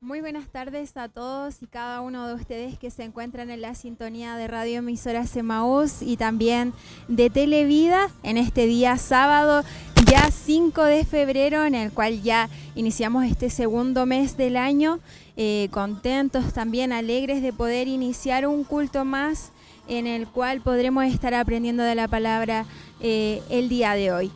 Muy buenas tardes a todos y cada uno de ustedes que se encuentran en la sintonía de Radio Emisora Semaús y también de Televida en este día sábado, ya 5 de febrero, en el cual ya iniciamos este segundo mes del año, eh, contentos también, alegres de poder iniciar un culto más en el cual podremos estar aprendiendo de la palabra eh, el día de hoy.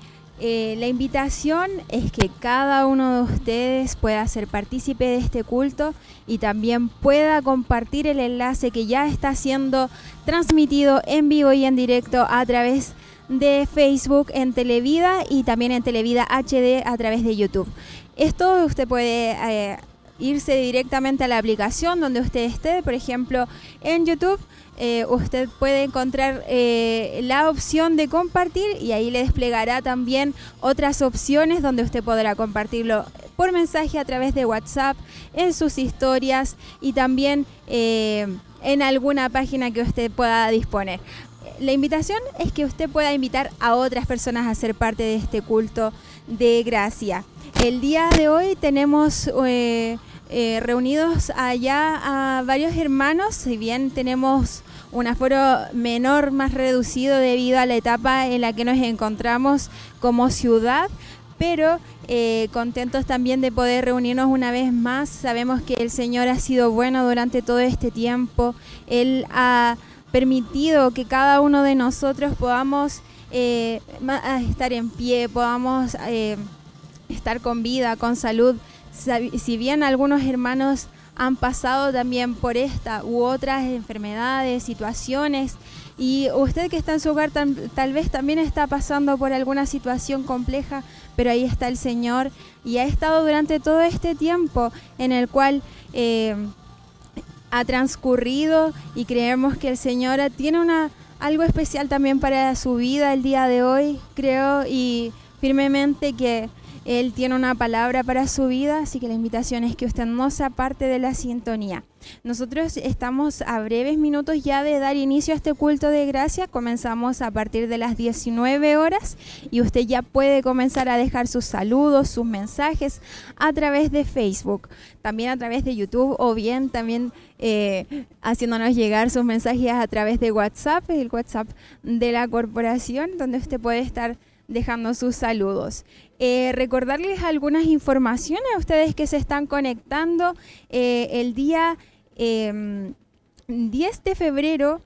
Eh, la invitación es que cada uno de ustedes pueda ser partícipe de este culto y también pueda compartir el enlace que ya está siendo transmitido en vivo y en directo a través de Facebook en Televida y también en Televida HD a través de YouTube. Esto usted puede eh, irse directamente a la aplicación donde usted esté, por ejemplo en YouTube eh, usted puede encontrar eh, la opción de compartir y ahí le desplegará también otras opciones donde usted podrá compartirlo por mensaje a través de WhatsApp, en sus historias y también eh, en alguna página que usted pueda disponer. La invitación es que usted pueda invitar a otras personas a ser parte de este culto de gracia. El día de hoy tenemos... Reunidos allá a varios hermanos, si bien tenemos un aforo menor, más reducido debido a la etapa en la que nos encontramos como ciudad, pero eh, contentos también de poder reunirnos una vez más. Sabemos que el Señor ha sido bueno durante todo este tiempo. Él ha permitido que cada uno de nosotros podamos eh, estar en pie, podamos estar con vida, con salud si bien algunos hermanos han pasado también por esta u otras enfermedades, situaciones, y usted que está en su hogar tal, vez también está pasando por alguna situación compleja, pero ahí está el Señor y ha estado durante todo este tiempo en el cual eh, ha transcurrido y creemos que el Señor tiene una, algo especial también para su vida el día de hoy, creo, y firmemente que él tiene una palabra para su vida, así que la invitación es que usted no sea parte de la sintonía. Nosotros estamos a breves minutos ya de dar inicio a este culto de gracia. Comenzamos a partir de las 19 horas y usted ya puede comenzar a dejar sus saludos, sus mensajes a través de Facebook, también a través de YouTube o bien también eh, haciéndonos llegar sus mensajes a través de WhatsApp, el WhatsApp de la corporación, donde usted puede estar dejando sus saludos. Eh, recordarles algunas informaciones a ustedes que se están conectando eh, el día 10 em, de febrero.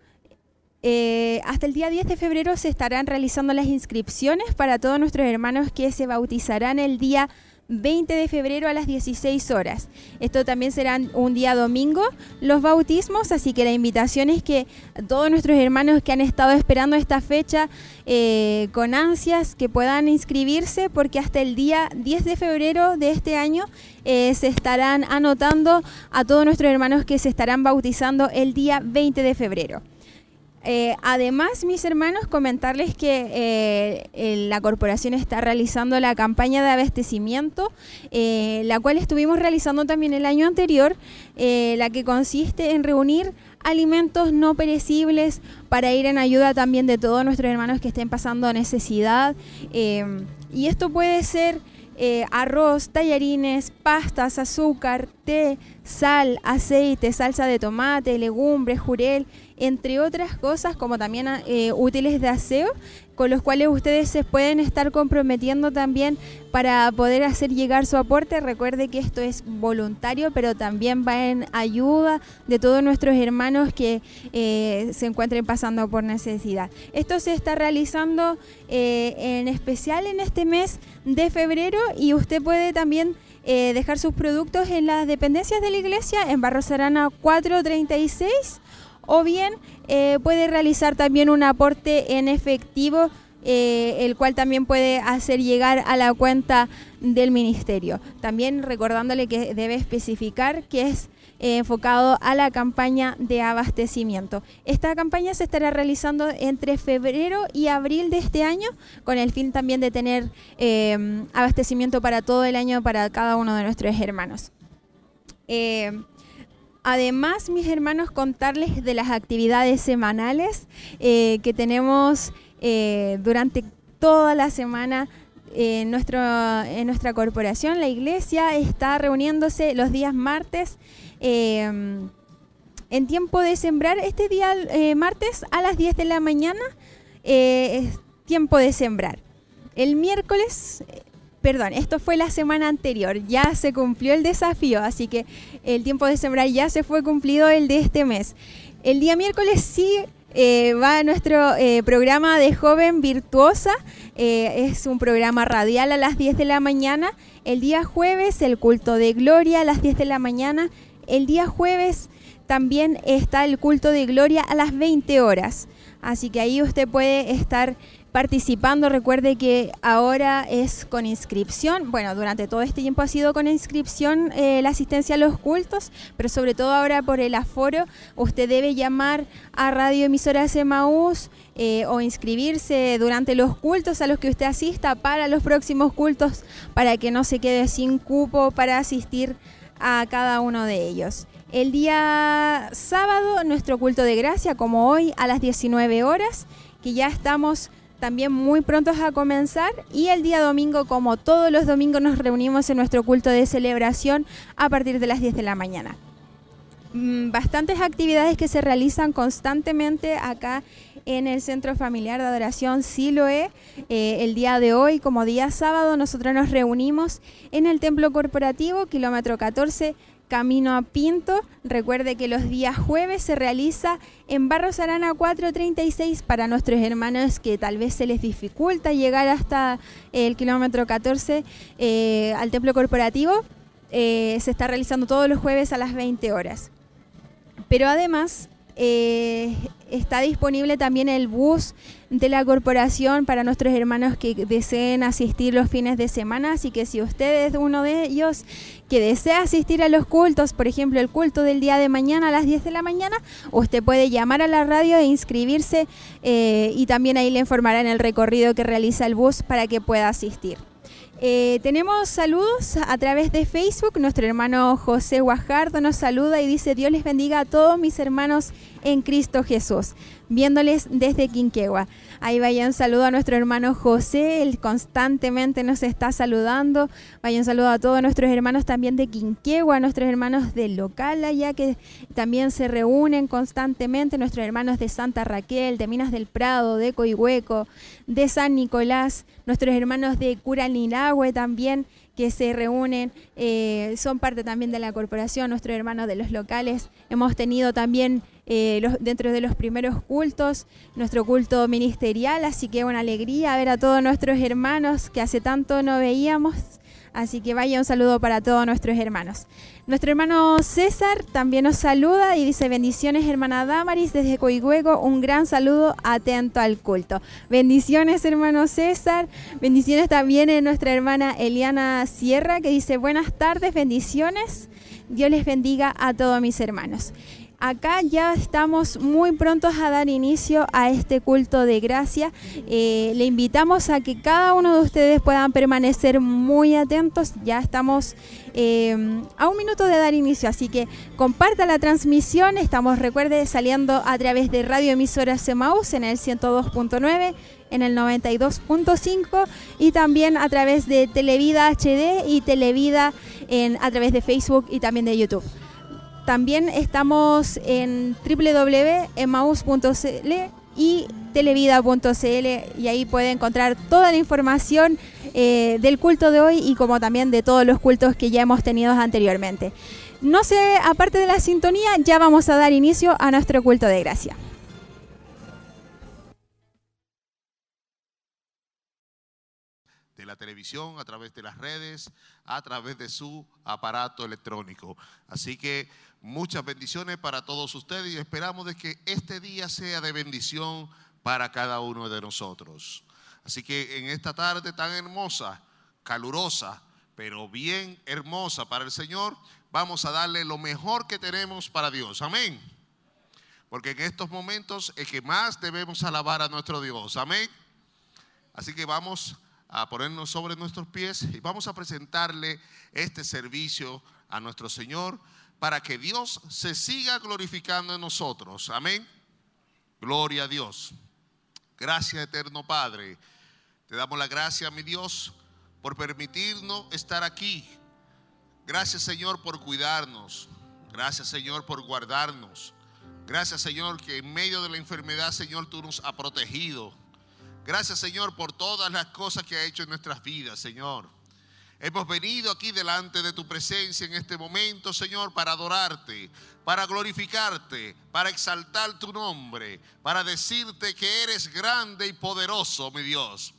Eh, hasta el día 10 de febrero se estarán realizando las inscripciones para todos nuestros hermanos que se bautizarán el día 20 de febrero a las 16 horas. Esto también será un día domingo los bautismos, así que la invitación es que todos nuestros hermanos que han estado esperando esta fecha eh, con ansias que puedan inscribirse porque hasta el día 10 de febrero de este año eh, se estarán anotando a todos nuestros hermanos que se estarán bautizando el día 20 de febrero. Eh, además, mis hermanos, comentarles que eh, la corporación está realizando la campaña de abastecimiento, eh, la cual estuvimos realizando también el año anterior, la que consiste en reunir alimentos no perecibles para ir en ayuda también de todos nuestros hermanos que estén pasando necesidad. y esto puede ser arroz, tallarines, pastas, azúcar, té, sal, aceite, salsa de tomate, legumbres, jurel entre otras cosas como también eh, útiles de aseo, con los cuales ustedes se pueden estar comprometiendo también para poder hacer llegar su aporte. Recuerde que esto es voluntario, pero también va en ayuda de todos nuestros hermanos que eh, se encuentren pasando por necesidad. Esto se está realizando eh, en especial en este mes de febrero y usted puede también dejar sus productos en las dependencias de la iglesia en Barro Sarana 436 o bien eh, puede realizar también un aporte en efectivo, eh, el cual también puede hacer llegar a la cuenta del ministerio. También recordándole que debe especificar que es eh, enfocado a la campaña de abastecimiento. Esta campaña se estará realizando entre febrero y abril de este año, con el fin también de tener abastecimiento para todo el año para cada uno de nuestros hermanos. Además, mis hermanos, contarles de las actividades semanales eh, que tenemos eh, durante toda la semana en, nuestro, en nuestra corporación, la iglesia, está reuniéndose los días martes. En tiempo de sembrar, este día eh, martes a las 10 de la mañana eh, es tiempo de sembrar. El miércoles, perdón, esto fue la semana anterior, ya se cumplió el desafío, así que el tiempo de sembrar ya se fue cumplido el de este mes. El día miércoles sí eh, va nuestro eh, programa de Joven Virtuosa. Eh, es un programa radial a las 10 de la mañana. El día jueves, el culto de gloria a las 10 de la mañana. El día jueves también está el culto de gloria a las 20 horas. Así que ahí usted puede estar participando. Recuerde que ahora es con inscripción. Bueno, durante todo este tiempo ha sido con inscripción eh, la asistencia a los cultos, pero sobre todo ahora por el aforo, usted debe llamar a Radio Emisora Emaús eh, o inscribirse durante los cultos a los que usted asista para los próximos cultos, para que no se quede sin cupo para asistir a cada uno de ellos. El día sábado, nuestro culto de gracia, como hoy, a las 19 horas, que ya estamos también muy prontos a comenzar y el día domingo, como todos los domingos, nos reunimos en nuestro culto de celebración a partir de las 10 de la mañana. Mm, bastantes actividades que se realizan constantemente acá en el Centro Familiar de Adoración Siloe. Eh, el día de hoy, como día sábado, nosotros nos reunimos en el Templo Corporativo, kilómetro 14 Camino a Pinto. Recuerde que los días jueves se realiza en Barros Arana 436 para nuestros hermanos que tal vez se les dificulta llegar hasta el kilómetro 14 eh, al templo corporativo. Eh, se está realizando todos los jueves a las 20 horas. Pero además eh, está disponible también el bus de la corporación para nuestros hermanos que deseen asistir los fines de semana. Así que si usted es uno de ellos que desea asistir a los cultos, por ejemplo el culto del día de mañana a las 10 de la mañana, usted puede llamar a la radio e inscribirse eh, y también ahí le informarán el recorrido que realiza el bus para que pueda asistir. Eh, tenemos saludos a través de Facebook. Nuestro hermano José Guajardo nos saluda y dice, Dios les bendiga a todos mis hermanos en Cristo Jesús, viéndoles desde Quinquegua. Ahí vaya un saludo a nuestro hermano José, él constantemente nos está saludando. Vaya un saludo a todos nuestros hermanos también de Quinquegua, nuestros hermanos del local allá que también se reúnen constantemente, nuestros hermanos de Santa Raquel, de Minas del Prado, de Coihueco, de San Nicolás, nuestros hermanos de Curanilagüe también que se reúnen, eh, son parte también de la corporación, nuestros hermanos de los locales. Hemos tenido también eh, dentro de los primeros cultos nuestro culto ministerial, así que una alegría ver a todos nuestros hermanos que hace tanto no veíamos. Así que vaya un saludo para todos nuestros hermanos. Nuestro hermano César también nos saluda y dice bendiciones hermana Damaris desde Coigüego, un gran saludo atento al culto. Bendiciones hermano César, bendiciones también en nuestra hermana Eliana Sierra que dice buenas tardes, bendiciones. Dios les bendiga a todos mis hermanos. Acá ya estamos muy prontos a dar inicio a este culto de gracia. Eh, le invitamos a que cada uno de ustedes puedan permanecer muy atentos. Ya estamos eh, a un minuto de dar inicio, así que comparta la transmisión. Estamos, recuerde, saliendo a través de Radio Emisora Semaus en el 102.9 en el 92.5 y también a través de Televida HD y Televida en, a través de Facebook y también de YouTube. También estamos en www.emaus.cl y televida.cl y ahí puede encontrar toda la información eh, del culto de hoy y como también de todos los cultos que ya hemos tenido anteriormente. No sé, aparte de la sintonía, ya vamos a dar inicio a nuestro culto de gracia. De la televisión, a través de las redes, a través de su aparato electrónico. Así que Muchas bendiciones para todos ustedes y esperamos de que este día sea de bendición para cada uno de nosotros. Así que en esta tarde tan hermosa, calurosa, pero bien hermosa para el Señor, vamos a darle lo mejor que tenemos para Dios. Amén. Porque en estos momentos es que más debemos alabar a nuestro Dios. Amén. Así que vamos a ponernos sobre nuestros pies y vamos a presentarle este servicio a nuestro Señor para que Dios se siga glorificando en nosotros. Amén. Gloria a Dios. Gracias eterno Padre. Te damos la gracia, mi Dios, por permitirnos estar aquí. Gracias, Señor, por cuidarnos. Gracias, Señor, por guardarnos. Gracias, Señor, que en medio de la enfermedad, Señor, tú nos has protegido. Gracias, Señor, por todas las cosas que ha hecho en nuestras vidas, Señor. Hemos venido aquí delante de tu presencia en este momento, Señor, para adorarte, para glorificarte, para exaltar tu nombre, para decirte que eres grande y poderoso, mi Dios.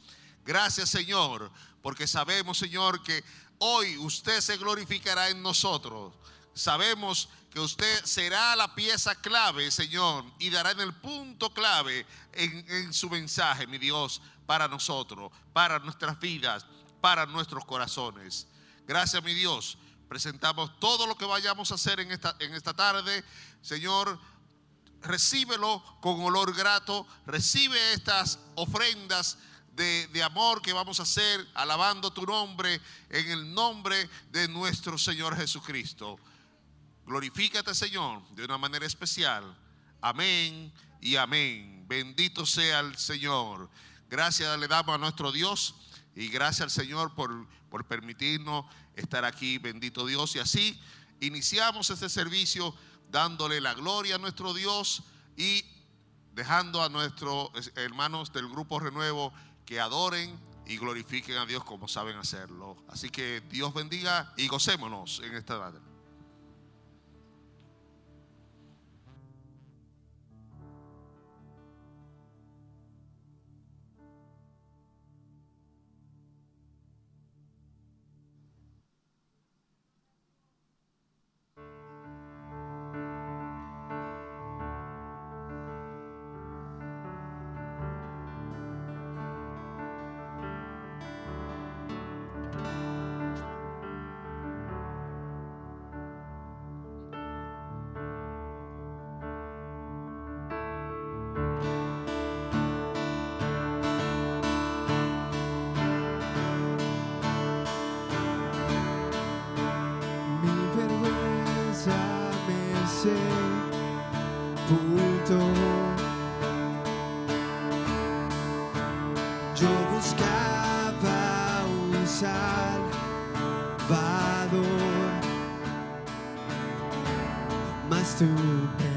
Gracias, Señor, porque sabemos, Señor, que hoy usted se glorificará en nosotros. Sabemos que usted será la pieza clave, Señor, y dará en el punto clave en, en su mensaje, mi Dios, para nosotros, para nuestras vidas para nuestros corazones. Gracias, mi Dios. Presentamos todo lo que vayamos a hacer en esta, en esta tarde. Señor, recíbelo con olor grato. Recibe estas ofrendas de, de, amor que vamos a hacer alabando tu nombre en el nombre de nuestro Señor Jesucristo. Glorifícate, Señor, de una manera especial. Amén y amén. Bendito sea el Señor. Gracias le damos a nuestro Dios. Y gracias al Señor por, por permitirnos estar aquí, bendito Dios. Y así iniciamos este servicio dándole la gloria a nuestro Dios y dejando a nuestros hermanos del grupo Renuevo que adoren y glorifiquen a Dios como saben hacerlo. Así que Dios bendiga y gocémonos en esta tarde. Mas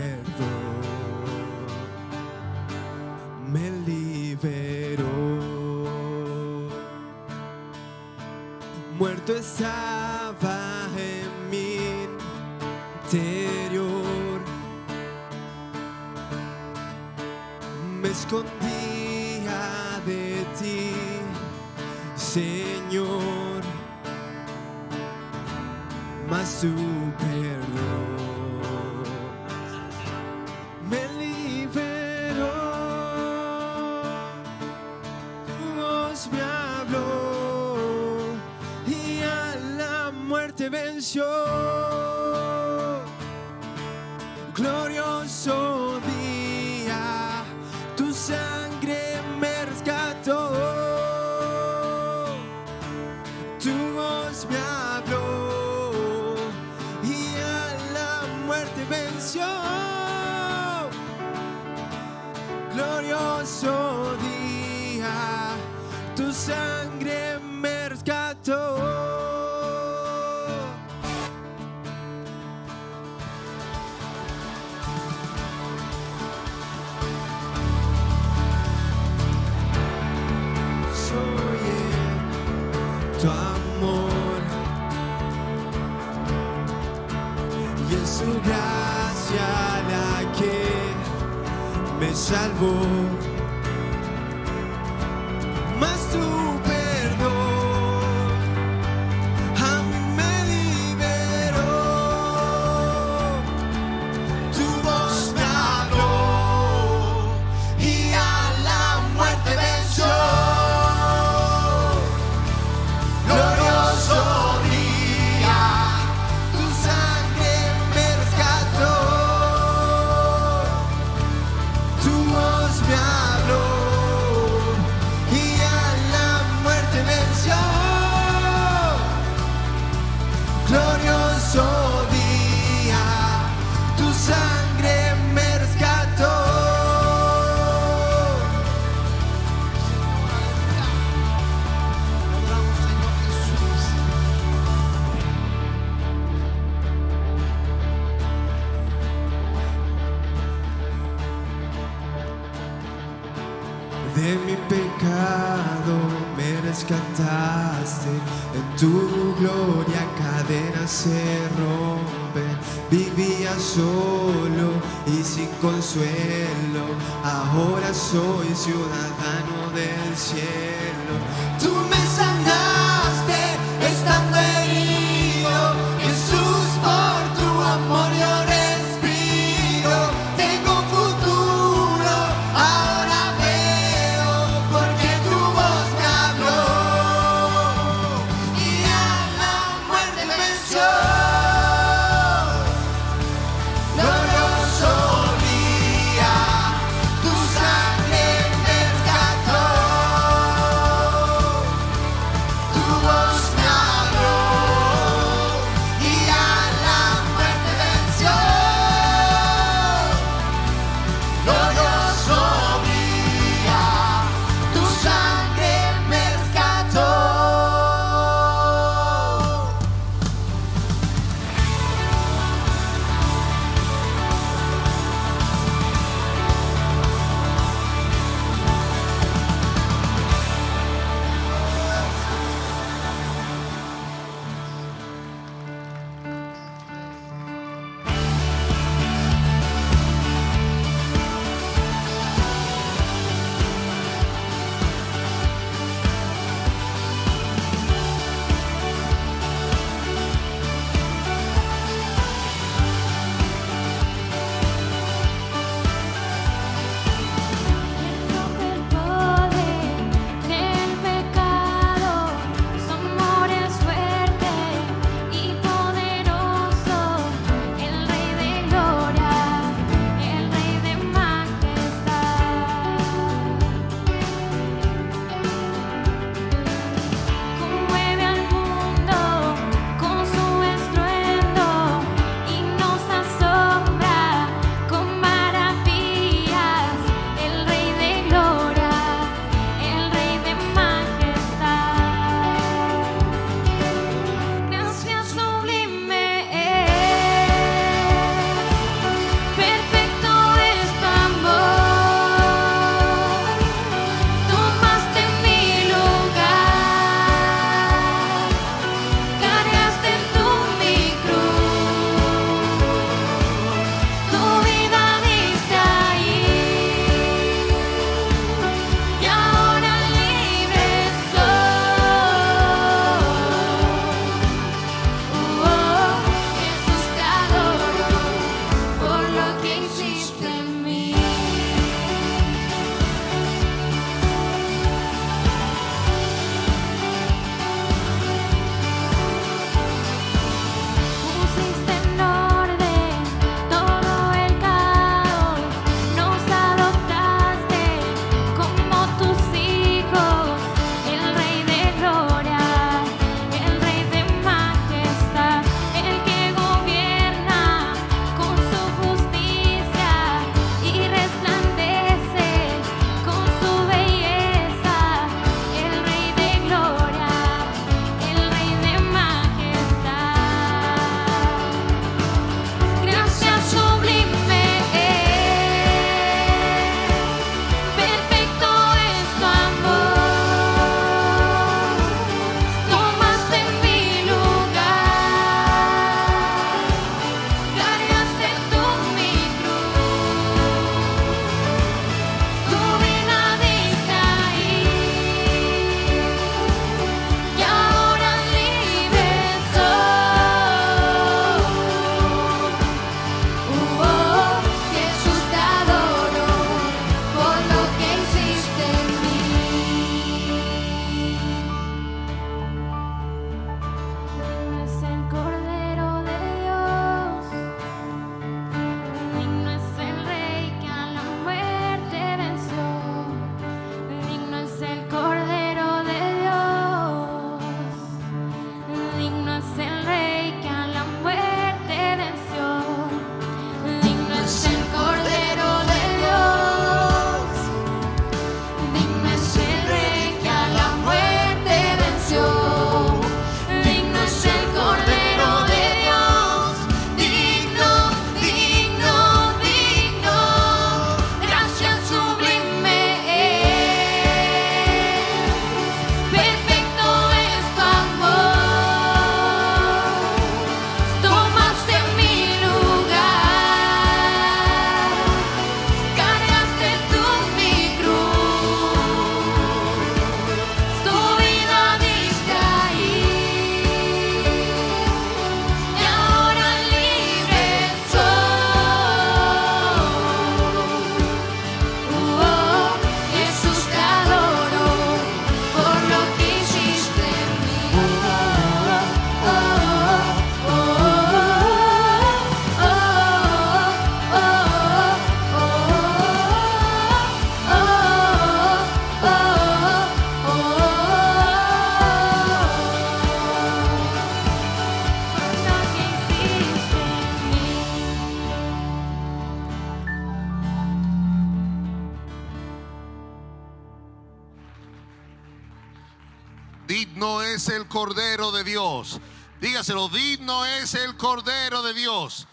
es el Cordero de Dios. Dígaselo, digno es el Cordero de Dios.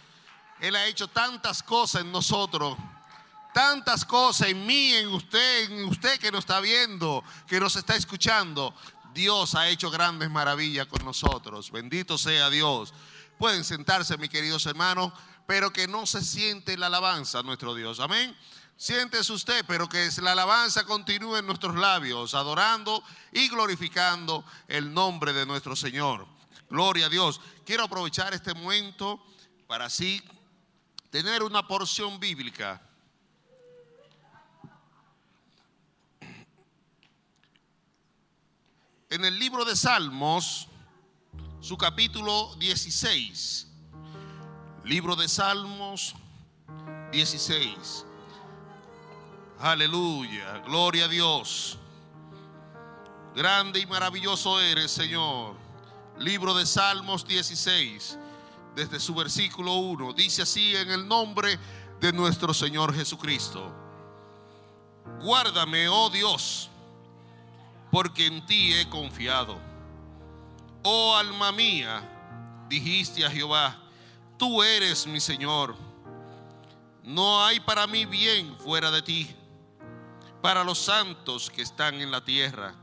Él ha hecho tantas cosas en nosotros, tantas cosas en mí, en usted, en usted que nos está viendo, que nos está escuchando. Dios ha hecho grandes maravillas con nosotros. Bendito sea Dios. Pueden sentarse, mis queridos hermanos, pero que no se siente la alabanza a nuestro Dios. Amén. Siéntese usted, pero que la alabanza continúe en nuestros labios, adorando y glorificando el nombre de nuestro Señor. Gloria a Dios. Quiero aprovechar este momento para así tener una porción bíblica. En el libro de Salmos, su capítulo 16. Libro de Salmos 16. Aleluya, gloria a Dios. Grande y maravilloso eres, Señor. Libro de Salmos 16, desde su versículo 1. Dice así en el nombre de nuestro Señor Jesucristo. Guárdame, oh Dios, porque en ti he confiado. Oh alma mía, dijiste a Jehová, tú eres mi Señor. No hay para mí bien fuera de ti para los santos que están en la tierra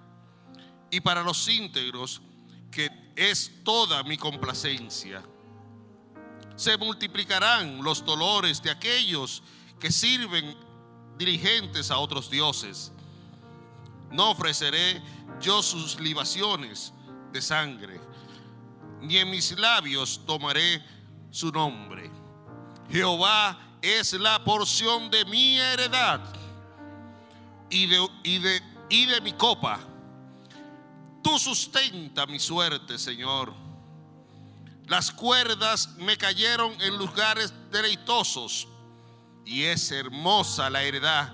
y para los íntegros que es toda mi complacencia. Se multiplicarán los dolores de aquellos que sirven dirigentes a otros dioses. No ofreceré yo sus libaciones de sangre, ni en mis labios tomaré su nombre. Jehová es la porción de mi heredad y de, y de, y de mi copa. Tú sustenta mi suerte, Señor. Las cuerdas me cayeron en lugares deleitosos y es hermosa la heredad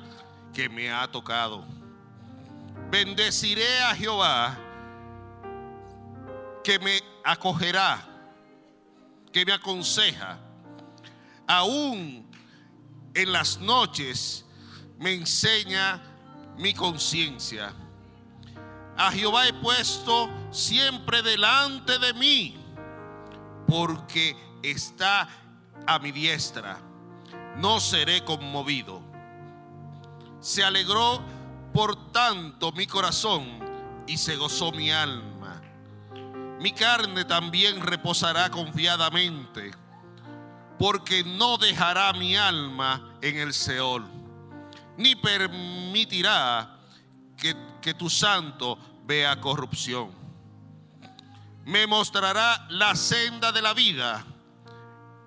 que me ha tocado. Bendeciré a Jehová que me acogerá, que me aconseja. Aún en las noches me enseña mi conciencia. A Jehová he puesto siempre delante de mí, porque está a mi diestra. No seré conmovido. Se alegró por tanto mi corazón y se gozó mi alma. Mi carne también reposará confiadamente, porque no dejará mi alma en el Seol ni permitirá que, que tu santo vea corrupción. Me mostrará la senda de la vida.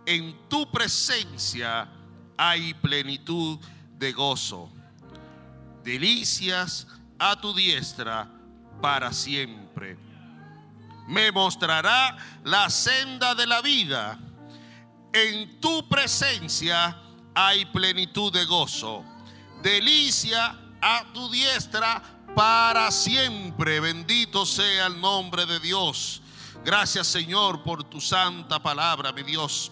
En tu presencia hay plenitud de gozo. Delicias a tu diestra para siempre. Me mostrará la senda de la vida. En tu presencia hay plenitud de gozo delicia a tu diestra para siempre. Bendito sea el nombre de Dios. Gracias Señor por tu santa palabra, mi Dios.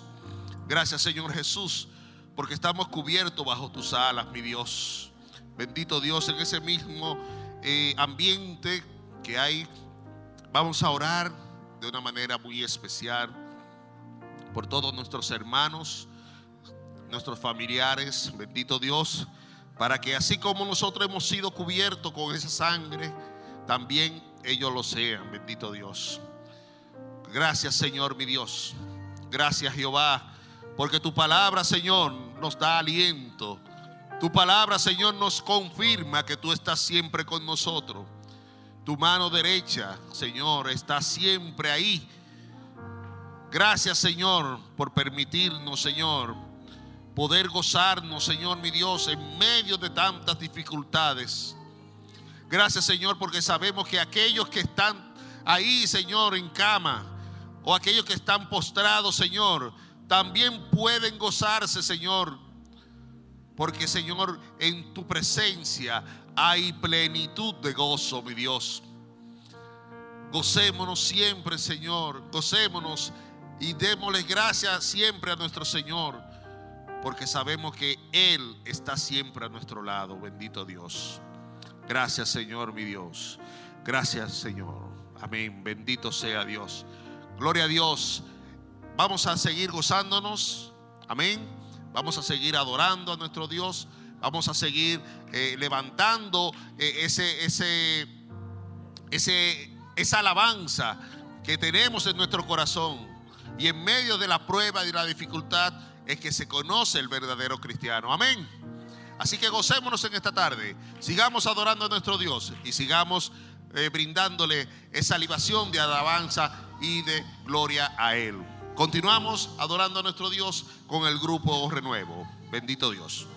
Gracias Señor Jesús, porque estamos cubiertos bajo tus alas, mi Dios. Bendito Dios en ese mismo eh, ambiente que hay. Vamos a orar de una manera muy especial por todos nuestros hermanos, nuestros familiares. Bendito Dios para que así como nosotros hemos sido cubiertos con esa sangre, también ellos lo sean, bendito Dios. Gracias Señor mi Dios. Gracias Jehová, porque tu palabra Señor nos da aliento. Tu palabra Señor nos confirma que tú estás siempre con nosotros. Tu mano derecha Señor está siempre ahí. Gracias Señor por permitirnos Señor poder gozarnos, Señor mi Dios, en medio de tantas dificultades. Gracias, Señor, porque sabemos que aquellos que están ahí, Señor, en cama, o aquellos que están postrados, Señor, también pueden gozarse, Señor. Porque, Señor, en tu presencia hay plenitud de gozo, mi Dios. Gocémonos siempre, Señor. Gocémonos y démosle gracias siempre a nuestro Señor porque sabemos que Él está siempre a nuestro lado. Bendito Dios. Gracias Señor, mi Dios. Gracias Señor. Amén. Bendito sea Dios. Gloria a Dios. Vamos a seguir gozándonos. Amén. Vamos a seguir adorando a nuestro Dios. Vamos a seguir eh, levantando eh, ese, ese, ese, esa alabanza que tenemos en nuestro corazón. Y en medio de la prueba y la dificultad es que se conoce el verdadero cristiano. Amén. Así que gocémonos en esta tarde. Sigamos adorando a nuestro Dios y sigamos eh, brindándole esa libación de alabanza y de gloria a Él. Continuamos adorando a nuestro Dios con el grupo Renuevo. Bendito Dios.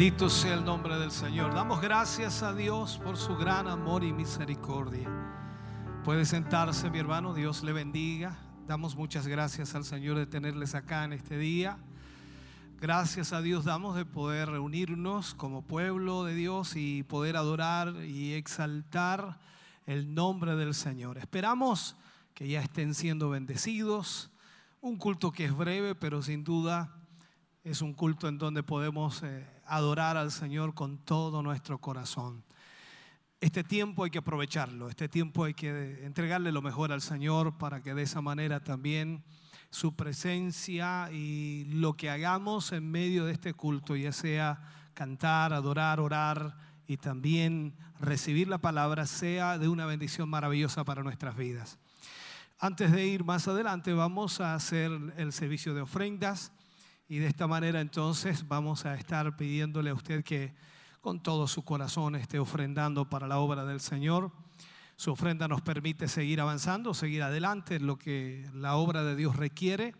Bendito sea el nombre del Señor. Damos gracias a Dios por su gran amor y misericordia. Puede sentarse, mi hermano. Dios le bendiga. Damos muchas gracias al Señor de tenerles acá en este día. Gracias a Dios damos de poder reunirnos como pueblo de Dios y poder adorar y exaltar el nombre del Señor. Esperamos que ya estén siendo bendecidos. Un culto que es breve, pero sin duda es un culto en donde podemos eh, adorar al Señor con todo nuestro corazón. Este tiempo hay que aprovecharlo, este tiempo hay que entregarle lo mejor al Señor para que de esa manera también su presencia y lo que hagamos en medio de este culto, ya sea cantar, adorar, orar y también recibir la palabra, sea de una bendición maravillosa para nuestras vidas. Antes de ir más adelante, vamos a hacer el servicio de ofrendas. Y de esta manera entonces vamos a estar pidiéndole a usted que con todo su corazón esté ofrendando para la obra del Señor. Su ofrenda nos permite seguir avanzando, seguir adelante lo que la obra de Dios requiere.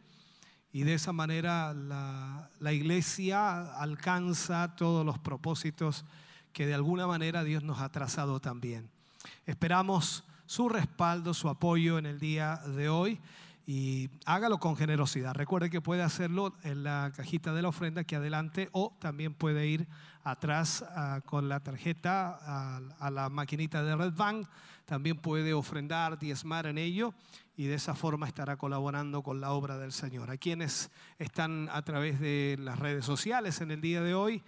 Y de esa manera la iglesia alcanza todos los propósitos que de alguna manera Dios nos ha trazado también. Esperamos su respaldo, su apoyo en el día de hoy y hágalo con generosidad. Recuerde que puede hacerlo en la cajita de la ofrenda que adelante o también puede ir atrás ah, con la tarjeta a, a, la maquinita de Red Bank. También puede ofrendar, diezmar en ello y de esa forma estará colaborando con la obra del Señor. A quienes están a través de las redes sociales en el día de hoy,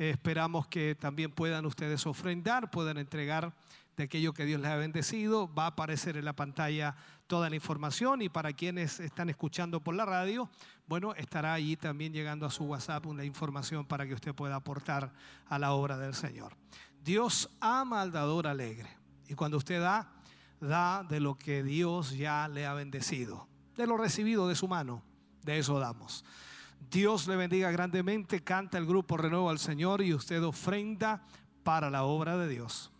eh, esperamos que también puedan ustedes ofrendar, puedan entregar de aquello que Dios les ha bendecido. Va a aparecer en la pantalla toda la información y para quienes están escuchando por la radio, bueno, estará allí también llegando a su WhatsApp una información para que usted pueda aportar a la obra del Señor. Dios ama al dador alegre y cuando usted da, da de lo que Dios ya le ha bendecido, de lo recibido de su mano, de eso damos. Dios le bendiga grandemente, canta el grupo Renuevo al Señor y usted ofrenda para la obra de Dios.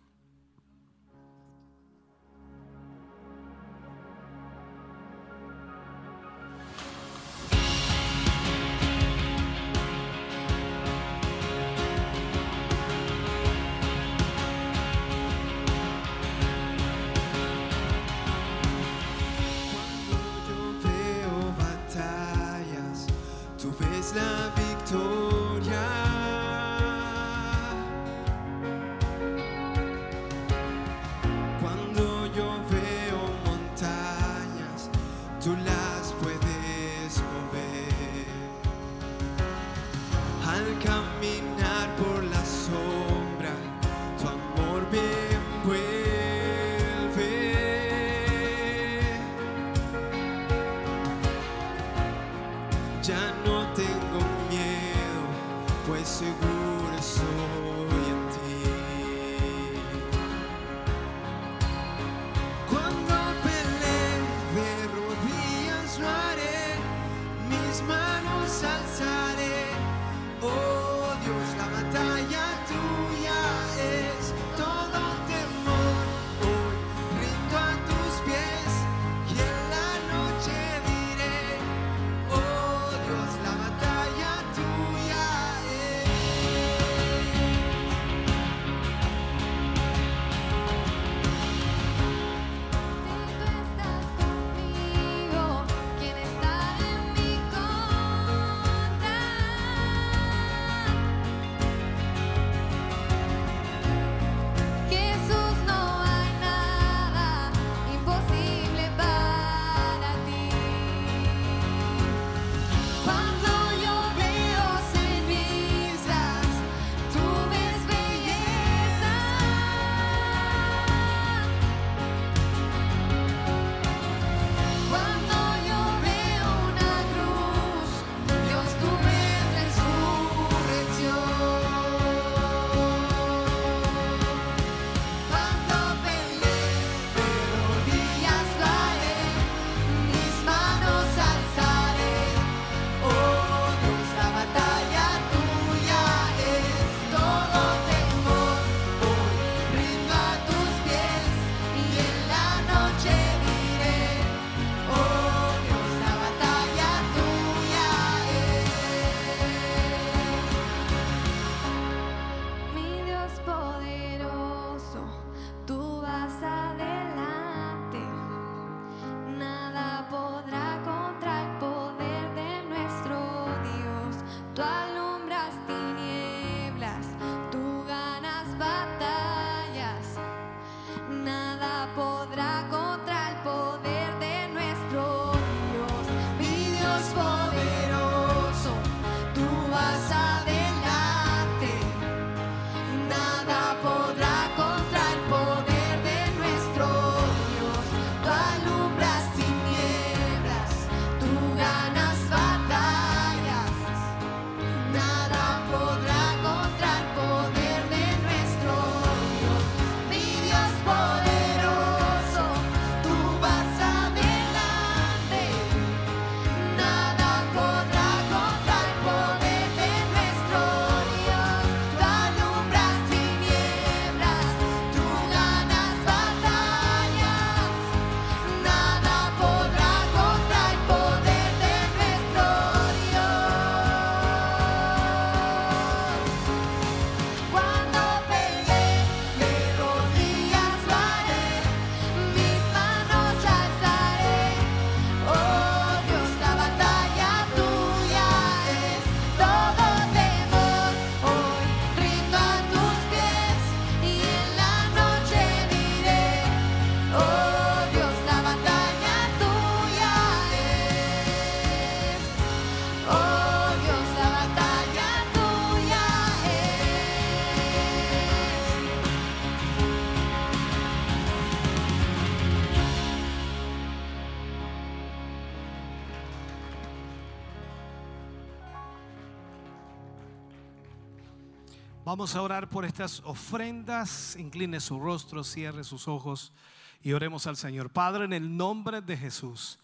Vamos a orar por estas ofrendas. Incline su rostro, cierre sus ojos y oremos al Señor. Padre, en el nombre de Jesús,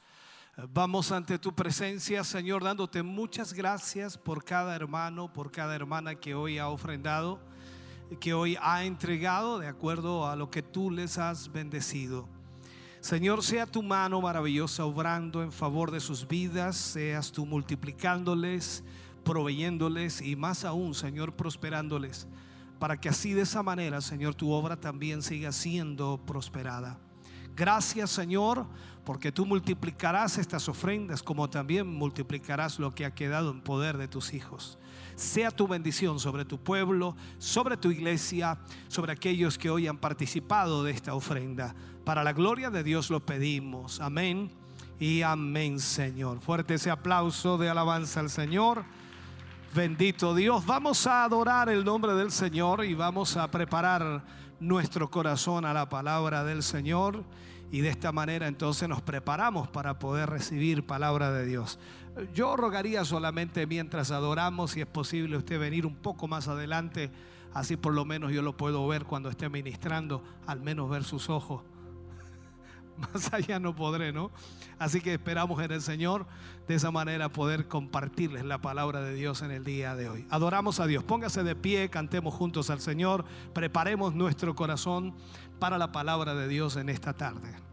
vamos ante tu presencia, Señor, dándote muchas gracias por cada hermano, por cada hermana que hoy ha ofrendado, que hoy ha entregado de acuerdo a lo que tú les has bendecido. Señor, sea tu mano maravillosa obrando en favor de sus vidas, seas tú multiplicándoles proveyéndoles y más aún, Señor, prosperándoles, para que así de esa manera, Señor, tu obra también siga siendo prosperada. Gracias, Señor, porque tú multiplicarás estas ofrendas como también multiplicarás lo que ha quedado en poder de tus hijos. Sea tu bendición sobre tu pueblo, sobre tu iglesia, sobre aquellos que hoy han participado de esta ofrenda. Para la gloria de Dios lo pedimos. Amén y amén, Señor. Fuerte ese aplauso de alabanza al Señor. Bendito Dios. Vamos a adorar el nombre del Señor y vamos a preparar nuestro corazón a la palabra del Señor. Y de esta manera entonces nos preparamos para poder recibir palabra de Dios. Yo rogaría solamente mientras adoramos, si es posible, usted venir un poco más adelante. Así por lo menos yo lo puedo ver cuando esté ministrando, al menos ver sus ojos. Más allá no podré, ¿no? Así que esperamos en el Señor de esa manera poder compartirles la palabra de Dios en el día de hoy. Adoramos a Dios. Póngase de pie, cantemos juntos al Señor, preparemos nuestro corazón para la palabra de Dios en esta tarde.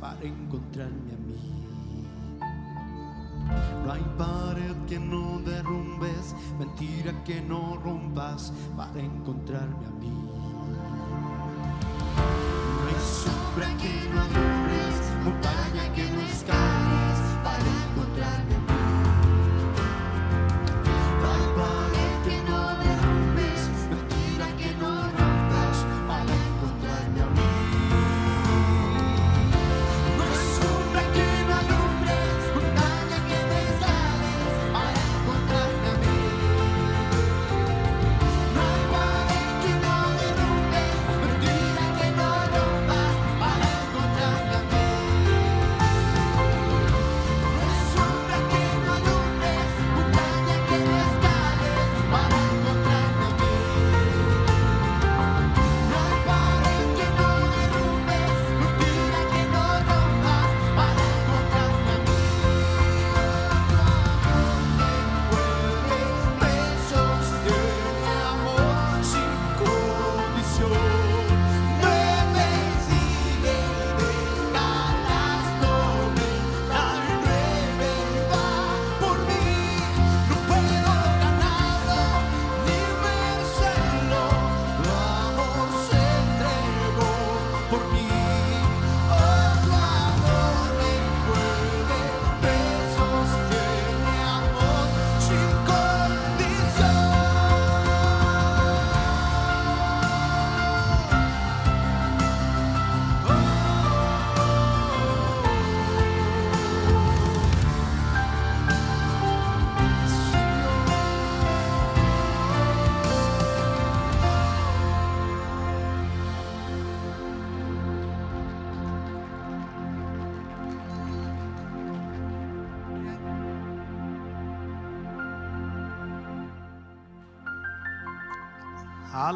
Para encontrarme a mí. No hay pared que no derrumbes, mentira que no rompas para encontrarme a mí. No hay sombra que no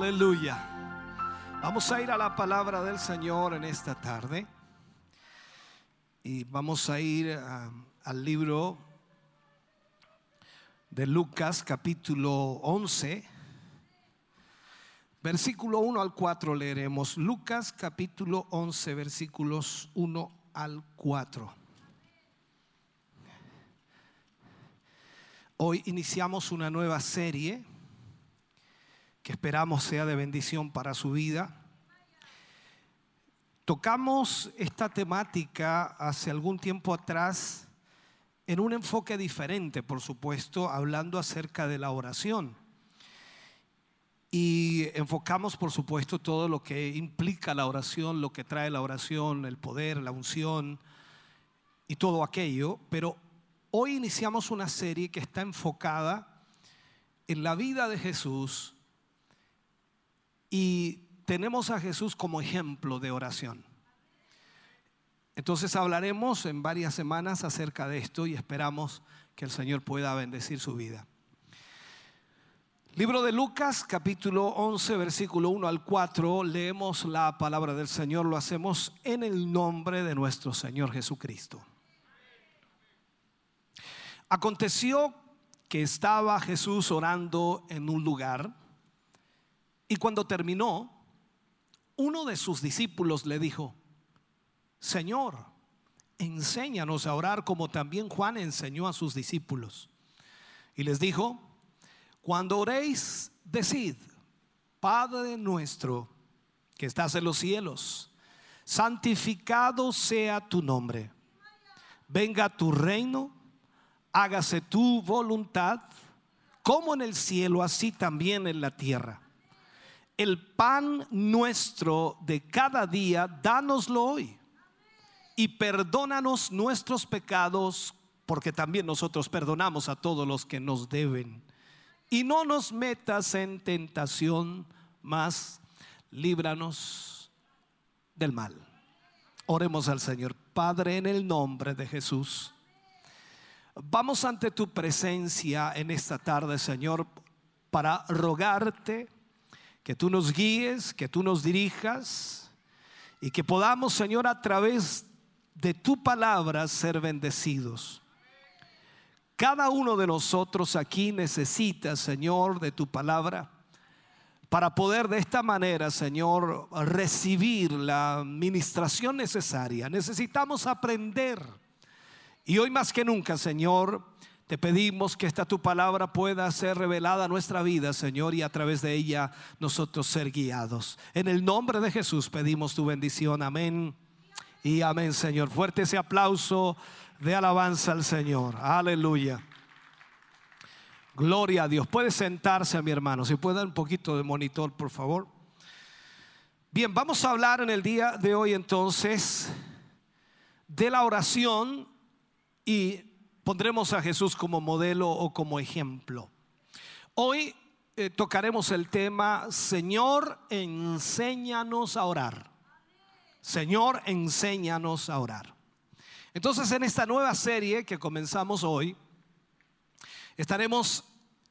Aleluya. Vamos a ir a la palabra del Señor en esta tarde. Y vamos a ir ah, al libro de Lucas capítulo 11. Versículo 1 al 4 leeremos. Lucas capítulo 11 versículos 1 al 4. Hoy iniciamos una nueva serie que esperamos sea de bendición para su vida. Tocamos esta temática hace algún tiempo atrás en un enfoque diferente, por supuesto, hablando acerca de la oración. Y enfocamos, por supuesto, todo lo que implica la oración, lo que trae la oración, el poder, la unción y todo aquello. Pero hoy iniciamos una serie que está enfocada en la vida de Jesús y tenemos a Jesús como ejemplo de oración. Entonces hablaremos en varias semanas acerca de esto y esperamos que el Señor pueda bendecir su vida. Libro de Lucas, capítulo 11, versículo 1 al 4, leemos la palabra del Señor, lo hacemos en el nombre de nuestro Señor Jesucristo. Aconteció que estaba Jesús orando en un lugar y cuando terminó, uno de sus discípulos le dijo, Señor, enséñanos a orar como también Juan enseñó a sus discípulos. Y les dijo, cuando oréis, decid, Padre nuestro que estás en los cielos, santificado sea tu nombre. Venga tu reino, hágase tu voluntad, como en el cielo, así también en la tierra. El pan nuestro de cada día, dánoslo hoy. Y perdónanos nuestros pecados, porque también nosotros perdonamos a todos los que nos deben. Y no nos metas en tentación, mas líbranos del mal. Oremos al Señor. Padre, en el nombre de Jesús. Vamos ante tu presencia en esta tarde, Señor, para rogarte que tú nos guíes, que tú nos dirijas y que podamos, Señor, a través de tu palabra ser bendecidos. Cada uno de nosotros aquí necesita, Señor, de tu palabra para poder de esta manera, Señor, recibir la administración necesaria. Necesitamos aprender. Y hoy más que nunca, Señor, te pedimos que esta tu palabra pueda ser revelada a nuestra vida, Señor, y a través de ella nosotros ser guiados. En el nombre de Jesús pedimos tu bendición. Amén. Y amén, Señor. Fuerte ese aplauso de alabanza al Señor. Aleluya. Gloria a Dios. Puede sentarse, mi hermano. Si puede dar un poquito de monitor, por favor. Bien, vamos a hablar en el día de hoy entonces de la oración y pondremos a Jesús como modelo o como ejemplo. Hoy eh, tocaremos el tema, Señor, enséñanos a orar. Señor, enséñanos a orar. Entonces, en esta nueva serie que comenzamos hoy, estaremos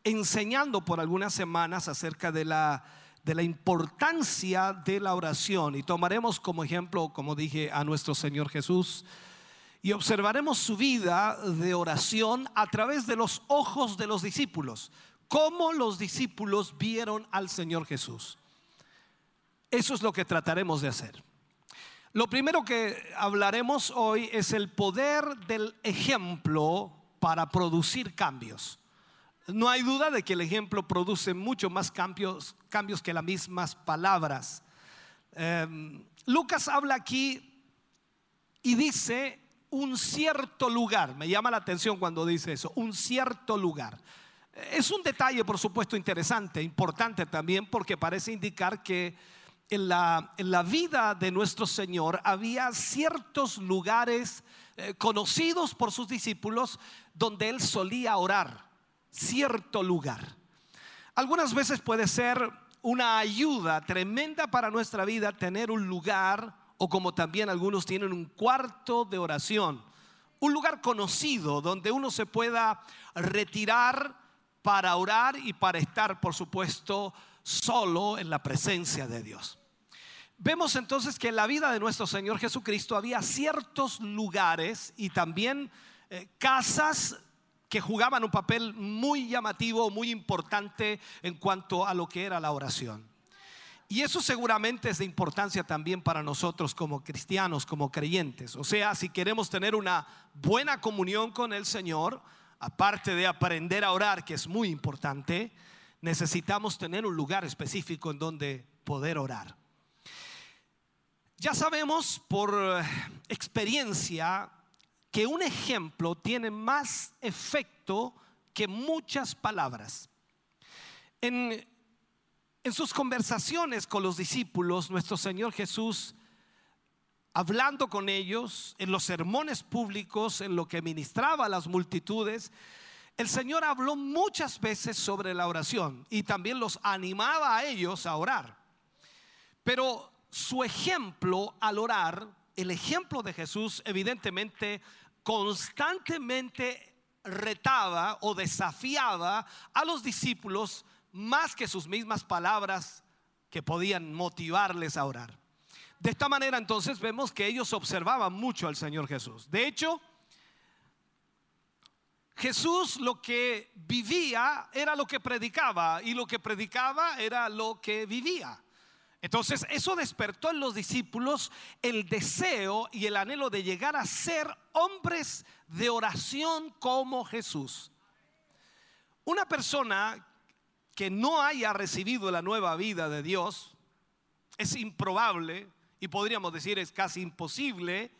enseñando por algunas semanas acerca de la, de la importancia de la oración y tomaremos como ejemplo, como dije, a nuestro Señor Jesús y observaremos su vida de oración a través de los ojos de los discípulos, cómo los discípulos vieron al Señor Jesús. Eso es lo que trataremos de hacer. Lo primero que hablaremos hoy es el poder del ejemplo para producir cambios. No hay duda de que el ejemplo produce mucho más cambios, cambios que las mismas palabras. Eh, Lucas habla aquí y dice un cierto lugar. Me llama la atención cuando dice eso, un cierto lugar. Es un detalle, por supuesto, interesante, importante también, porque parece indicar que en la, en la vida de nuestro Señor había ciertos lugares eh, conocidos por sus discípulos donde Él solía orar, cierto lugar. Algunas veces puede ser una ayuda tremenda para nuestra vida tener un lugar o como también algunos tienen un cuarto de oración, un lugar conocido donde uno se pueda retirar para orar y para estar, por supuesto, solo en la presencia de Dios. Vemos entonces que en la vida de nuestro Señor Jesucristo había ciertos lugares y también eh, casas que jugaban un papel muy llamativo, muy importante en cuanto a lo que era la oración. Y eso seguramente es de importancia también para nosotros como cristianos, como creyentes. O sea, si queremos tener una buena comunión con el Señor, aparte de aprender a orar, que es muy importante, necesitamos tener un lugar específico en donde poder orar. Ya sabemos por eh, experiencia que un ejemplo tiene más efecto que muchas palabras. En, en sus conversaciones con los discípulos, nuestro Señor Jesús, hablando con ellos, en los sermones públicos, en lo que ministraba a las multitudes, el Señor habló muchas veces sobre la oración y también los animaba a ellos a orar. Pero su ejemplo al orar, el ejemplo de Jesús, evidentemente, constantemente retaba o desafiaba a los discípulos más que sus mismas palabras que podían motivarles a orar. De esta manera entonces vemos que ellos observaban mucho al Señor Jesús. De hecho, Jesús lo que vivía era lo que predicaba y lo que predicaba era lo que vivía. Entonces eso despertó en los discípulos el deseo y el anhelo de llegar a ser hombres de oración como Jesús. Una persona que no haya recibido la nueva vida de Dios es improbable y podríamos decir es casi imposible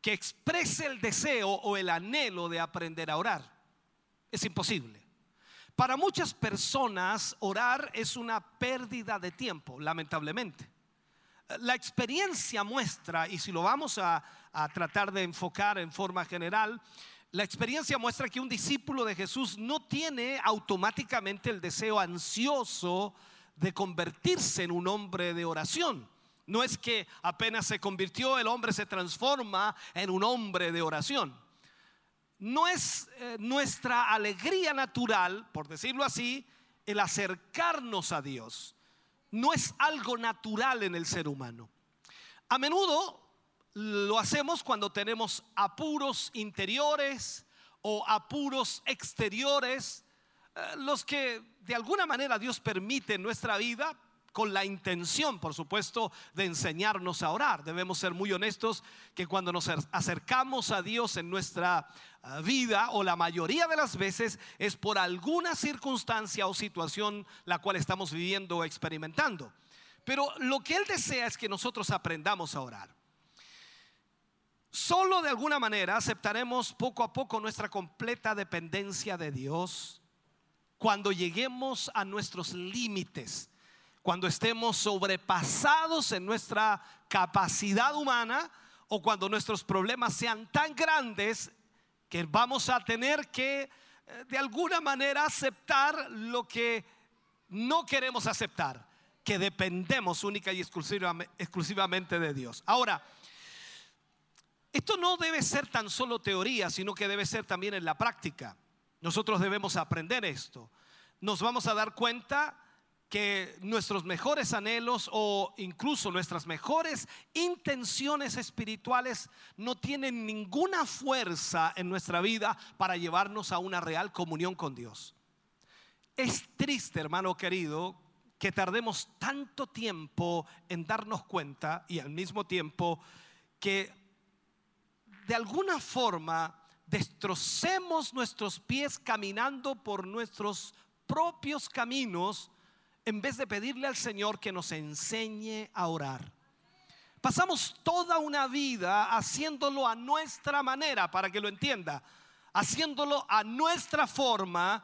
que exprese el deseo o el anhelo de aprender a orar. Es imposible. Para muchas personas orar es una pérdida de tiempo, lamentablemente. La experiencia muestra, y si lo vamos a, tratar de enfocar en forma general, la experiencia muestra que un discípulo de Jesús no tiene automáticamente el deseo ansioso de convertirse en un hombre de oración. No es que apenas se convirtió el hombre se transforma en un hombre de oración no es eh, nuestra alegría natural, por decirlo así, el acercarnos a Dios. No es algo natural en el ser humano. A menudo lo hacemos cuando tenemos apuros interiores o apuros exteriores eh, los que de alguna manera Dios permite en nuestra vida con la intención, por supuesto, de enseñarnos a orar. Debemos ser muy honestos que cuando nos acercamos a Dios en nuestra eh, vida, o la mayoría de las veces, es por alguna circunstancia o situación la cual estamos viviendo o experimentando. Pero lo que Él desea es que nosotros aprendamos a orar. Solo de alguna manera aceptaremos poco a poco nuestra completa dependencia de Dios cuando lleguemos a nuestros límites, cuando estemos sobrepasados en nuestra capacidad humana o cuando nuestros problemas sean tan grandes que vamos a tener que eh, de alguna manera aceptar lo que no queremos aceptar, que dependemos única y exclusivamente de Dios. Ahora, esto no debe ser tan solo teoría, sino que debe ser también en la práctica. Nosotros debemos aprender esto. Nos vamos a dar cuenta que nuestros mejores anhelos o incluso nuestras mejores intenciones espirituales no tienen ninguna fuerza en nuestra vida para llevarnos a una real comunión con Dios. Es triste, hermano querido, que tardemos tanto tiempo en darnos cuenta y al mismo tiempo que de alguna forma destrocemos nuestros pies caminando por nuestros propios caminos en vez de pedirle al Señor que nos enseñe a orar. Pasamos toda una vida haciéndolo a nuestra manera, para que lo entienda, haciéndolo a nuestra forma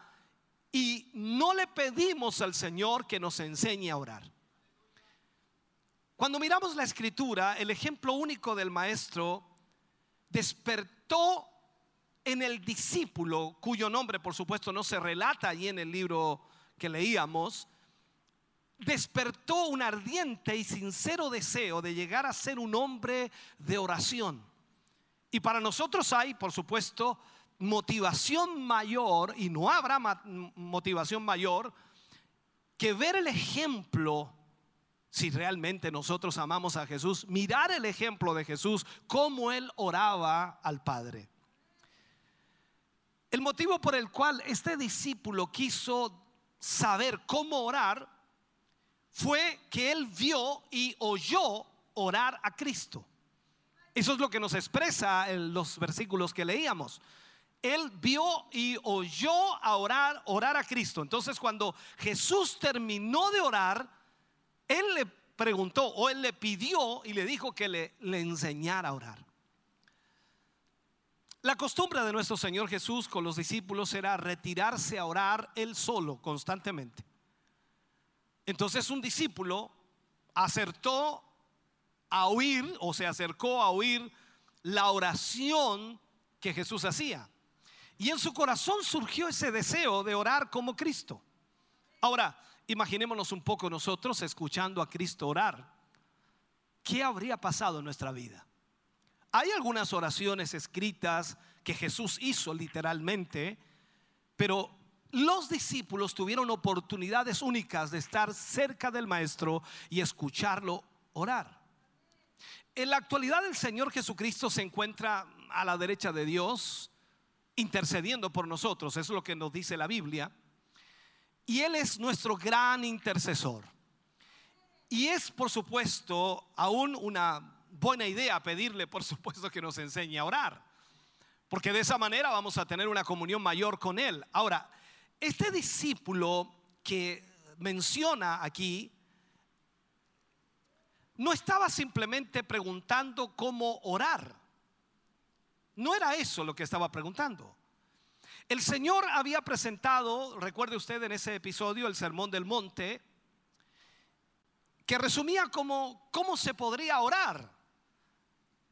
y no le pedimos al Señor que nos enseñe a orar. Cuando miramos la escritura, el ejemplo único del maestro despertó en el discípulo, cuyo nombre por supuesto no se relata allí en el libro que leíamos, despertó un ardiente y sincero deseo de llegar a ser un hombre de oración. Y para nosotros hay, por supuesto, motivación mayor, y no habrá motivación mayor, que ver el ejemplo si realmente nosotros amamos a Jesús, mirar el ejemplo de Jesús, cómo él oraba al Padre. El motivo por el cual este discípulo quiso saber cómo orar fue que él vio y oyó orar a Cristo. Eso es lo que nos expresa en los versículos que leíamos. Él vio y oyó a orar, orar a Cristo. Entonces cuando Jesús terminó de orar, él le preguntó o él le pidió y le dijo que le, le enseñara a orar. La costumbre de nuestro Señor Jesús con los discípulos era retirarse a orar él solo constantemente. Entonces un discípulo acertó a oír o se acercó a oír la oración que Jesús hacía. Y en su corazón surgió ese deseo de orar como Cristo. Ahora, Imaginémonos un poco nosotros escuchando a Cristo orar. ¿Qué habría pasado en nuestra vida? Hay algunas oraciones escritas que Jesús hizo literalmente, pero los discípulos tuvieron oportunidades únicas de estar cerca del Maestro y escucharlo orar. En la actualidad el Señor Jesucristo se encuentra a la derecha de Dios, intercediendo por nosotros, es lo que nos dice la Biblia. Y Él es nuestro gran intercesor. Y es, por supuesto, aún una buena idea pedirle, por supuesto, que nos enseñe a orar. Porque de esa manera vamos a tener una comunión mayor con Él. Ahora, este discípulo que menciona aquí, no estaba simplemente preguntando cómo orar. No era eso lo que estaba preguntando. El Señor había presentado, recuerde usted en ese episodio, el Sermón del Monte, que resumía cómo se podría orar.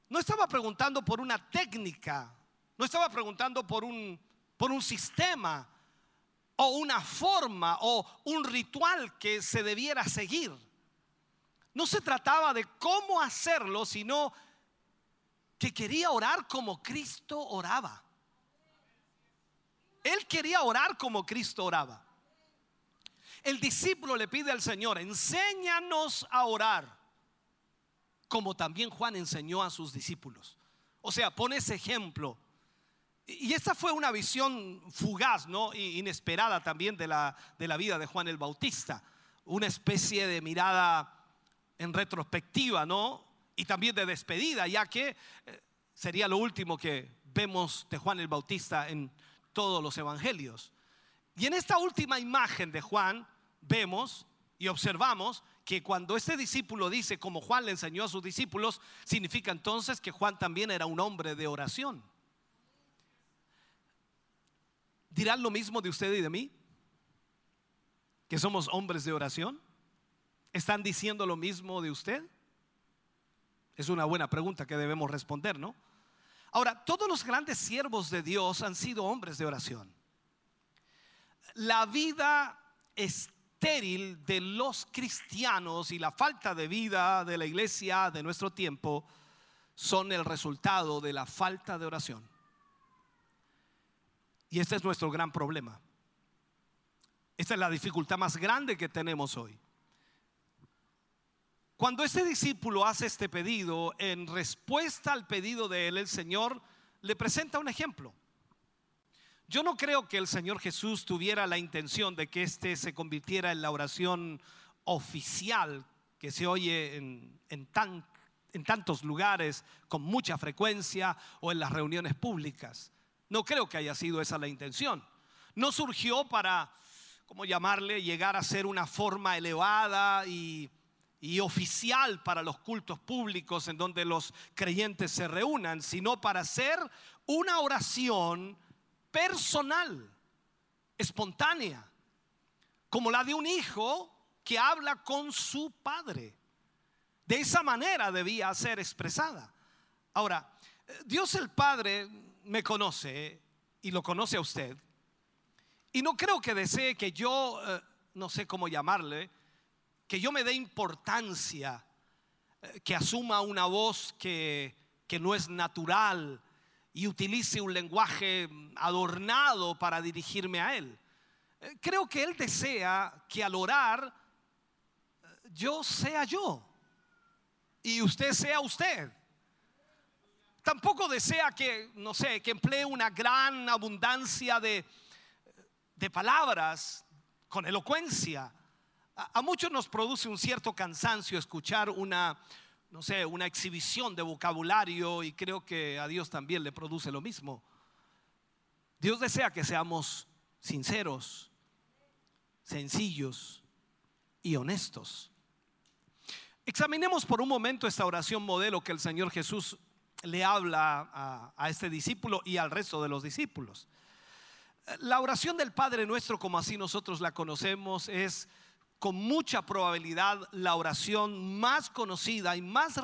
No estaba preguntando por una técnica, no estaba preguntando por un, por un sistema o una forma o un ritual que se debiera seguir. No se trataba de cómo hacerlo, sino que quería orar como Cristo oraba. Él quería orar como Cristo oraba. El discípulo le pide al Señor, enséñanos a orar, como también Juan enseñó a sus discípulos. O sea, pone ese ejemplo. Y esta fue una visión fugaz, ¿no? Inesperada también de la, de la vida de Juan el Bautista. Una especie de mirada en retrospectiva, ¿no? Y también de despedida, ya que eh, sería lo último que vemos de Juan el Bautista en todos los evangelios. Y en esta última imagen de Juan vemos y observamos que cuando este discípulo dice como Juan le enseñó a sus discípulos, significa entonces que Juan también era un hombre de oración. ¿Dirán lo mismo de usted y de mí? ¿Que somos hombres de oración? ¿Están diciendo lo mismo de usted? Es una buena pregunta que debemos responder, ¿no? Ahora, todos los grandes siervos de Dios han sido hombres de oración. La vida estéril de los cristianos y la falta de vida de la iglesia de nuestro tiempo son el resultado de la falta de oración. Y este es nuestro gran problema. Esta es la dificultad más grande que tenemos hoy. Cuando este discípulo hace este pedido, en respuesta al pedido de él, el Señor le presenta un ejemplo. Yo no creo que el Señor Jesús tuviera la intención de que este se convirtiera en la oración oficial que se oye en, en tantos lugares con mucha frecuencia o en las reuniones públicas. No creo que haya sido esa la intención. No surgió para, ¿cómo llamarle?, llegar a ser una forma elevada y, y oficial para los cultos públicos en donde los creyentes se reúnan, sino para hacer una oración personal, espontánea, como la de un hijo que habla con su padre. De esa manera debía ser expresada. Ahora, Dios el Padre me conoce y lo conoce a usted. Y no creo que desee que yo, eh, no sé cómo llamarle, que yo me dé importancia, eh, que asuma una voz que, que no es natural y utilice un lenguaje adornado para dirigirme a Él. Eh, Creo que Él desea que al orar eh, yo sea yo y usted sea usted. Tampoco desea que, no sé, que emplee una gran abundancia de, de palabras con elocuencia. A, muchos nos produce un cierto cansancio escuchar una, no sé, una exhibición de vocabulario y creo que a Dios también le produce lo mismo. Dios desea que seamos sinceros, sencillos y honestos. Examinemos por un momento esta oración modelo que el Señor Jesús le habla a este discípulo y al resto de los discípulos. La oración del Padre nuestro, como así nosotros la conocemos, es con mucha probabilidad la oración más conocida y más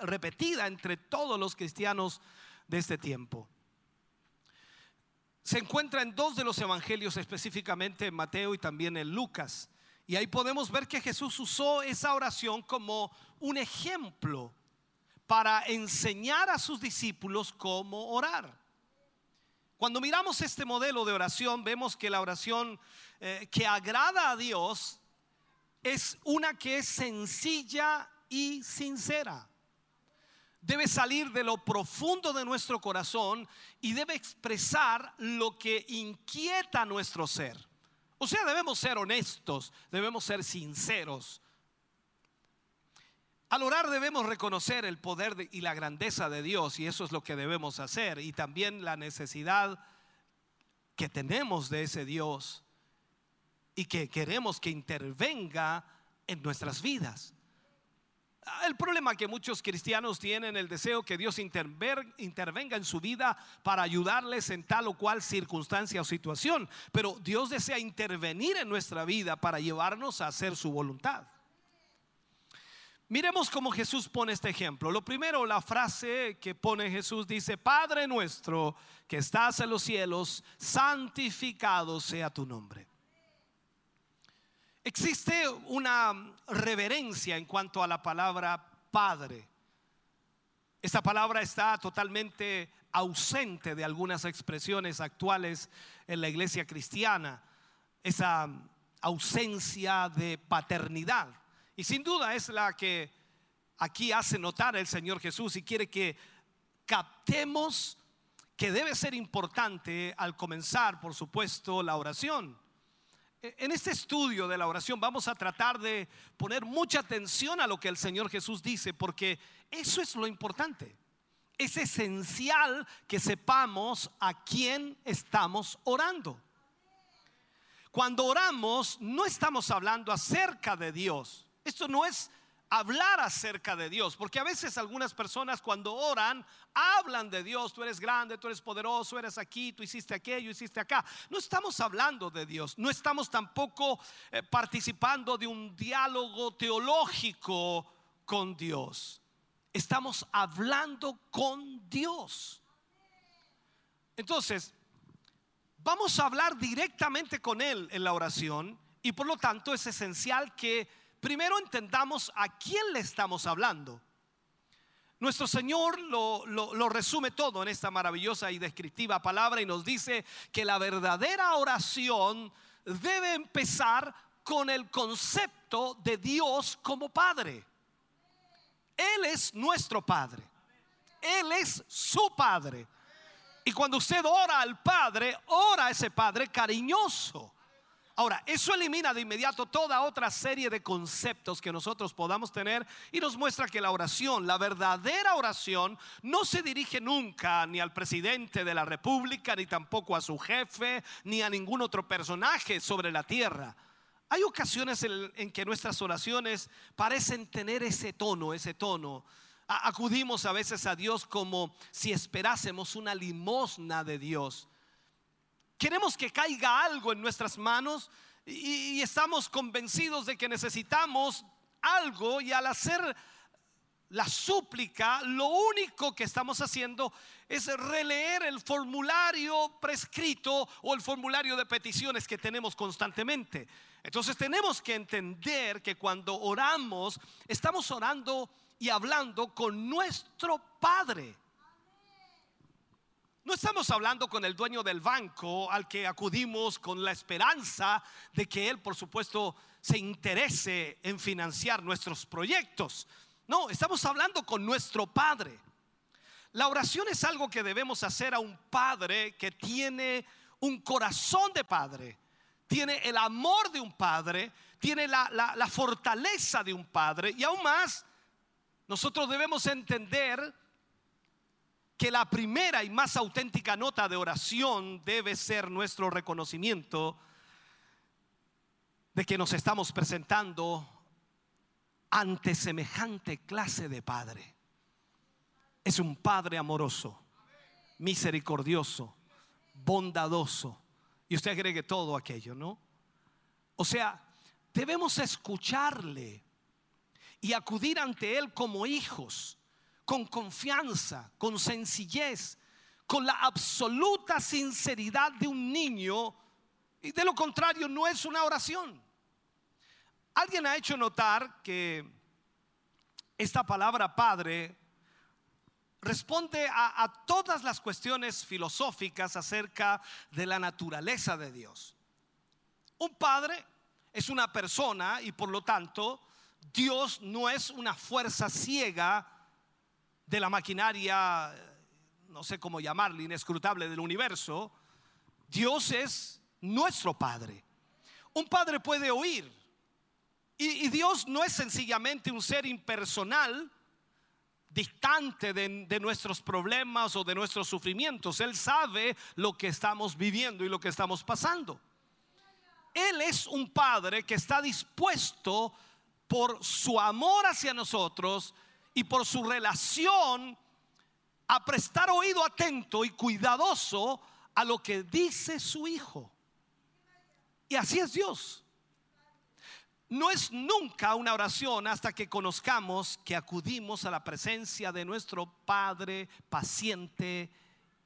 repetida entre todos los cristianos de este tiempo. Se encuentra en dos de los evangelios, específicamente en Mateo y también en Lucas. Y ahí podemos ver que Jesús usó esa oración como un ejemplo para enseñar a sus discípulos cómo orar. Cuando miramos este modelo de oración, vemos que la oración eh, que agrada a Dios es una que es sencilla y sincera. Debe salir de lo profundo de nuestro corazón y debe expresar lo que inquieta nuestro ser. O sea, debemos ser honestos, debemos ser sinceros. Al orar debemos reconocer el poder de- y la grandeza de Dios y eso es lo que debemos hacer y también la necesidad que tenemos de ese Dios y que queremos que intervenga en nuestras vidas. El problema que muchos cristianos tienen el deseo que Dios intervenga en su vida para ayudarles en tal o cual circunstancia o situación, pero Dios desea intervenir en nuestra vida para llevarnos a hacer su voluntad. Miremos cómo Jesús pone este ejemplo. Lo primero, la frase que pone Jesús dice, Padre nuestro que estás en los cielos, santificado sea tu nombre. Existe una reverencia en cuanto a la palabra Padre. Esta palabra está totalmente ausente de algunas expresiones actuales en la iglesia cristiana. Esa ausencia de paternidad. Y sin duda es la que aquí hace notar el Señor Jesús y quiere que captemos que debe ser importante al comenzar, por supuesto, la oración. E- En este estudio de la oración vamos a tratar de poner mucha atención a lo que el Señor Jesús dice, porque eso es lo importante. Es esencial que sepamos a quién estamos orando. Cuando oramos no estamos hablando acerca de Dios. Esto no es hablar acerca de Dios, porque a veces algunas personas cuando oran hablan de Dios, tú eres grande, tú eres poderoso, eres aquí, tú hiciste aquello, hiciste acá. No estamos hablando de Dios, no estamos tampoco eh, participando de un diálogo teológico con Dios. Estamos hablando con Dios. Entonces, vamos a hablar directamente con Él en la oración y por lo tanto es esencial que primero entendamos a quién le estamos hablando. Nuestro Señor lo, lo- resume todo en esta maravillosa y descriptiva palabra y nos dice que la verdadera oración debe empezar con el concepto de Dios como Padre. Él es nuestro Padre. Él es su Padre. Y cuando usted ora al Padre, ora a ese Padre cariñoso. Ahora, eso elimina de inmediato toda otra serie de conceptos que nosotros podamos tener y nos muestra que la oración, la verdadera oración, no se dirige nunca ni al presidente de la República, ni tampoco a su jefe, ni a ningún otro personaje sobre la tierra. Hay ocasiones en, que nuestras oraciones parecen tener ese tono, ese tono. Acudimos a veces a Dios como si esperásemos una limosna de Dios. Queremos que caiga algo en nuestras manos y, estamos convencidos de que necesitamos algo y al hacer la súplica, lo único que estamos haciendo es releer el formulario prescrito o el formulario de peticiones que tenemos constantemente. Entonces tenemos que entender que cuando oramos, estamos orando y hablando con nuestro Padre. No estamos hablando con el dueño del banco al que acudimos con la esperanza de que él, por supuesto, se interese en financiar nuestros proyectos. No, estamos hablando con nuestro Padre. La oración es algo que debemos hacer a un Padre que tiene un corazón de Padre, tiene el amor de un Padre, tiene la, la- fortaleza de un Padre y aún más, nosotros debemos entender que la primera y más auténtica nota de oración debe ser nuestro reconocimiento de que nos estamos presentando ante semejante clase de Padre. Es un Padre amoroso, misericordioso, bondadoso. Y usted agregue todo aquello, ¿no? O sea, debemos escucharle y acudir ante Él como hijos, con confianza, con sencillez, con la absoluta sinceridad de un niño. Y de lo contrario, no es una oración. Alguien ha hecho notar que esta palabra padre responde a, todas las cuestiones filosóficas acerca de la naturaleza de Dios. Un padre es una persona y por lo tanto Dios no es una fuerza ciega de la maquinaria, no sé cómo llamarla, inescrutable del universo. Dios es nuestro Padre. Un padre puede oír. Y, Dios no es sencillamente un ser impersonal, distante de nuestros problemas o de nuestros sufrimientos. Él sabe lo que estamos viviendo y lo que estamos pasando. Él es un padre que está dispuesto por su amor hacia nosotros y por su relación a prestar oído atento y cuidadoso a lo que dice su hijo. Y así es Dios. No es nunca una oración hasta que conozcamos que acudimos a la presencia de nuestro Padre paciente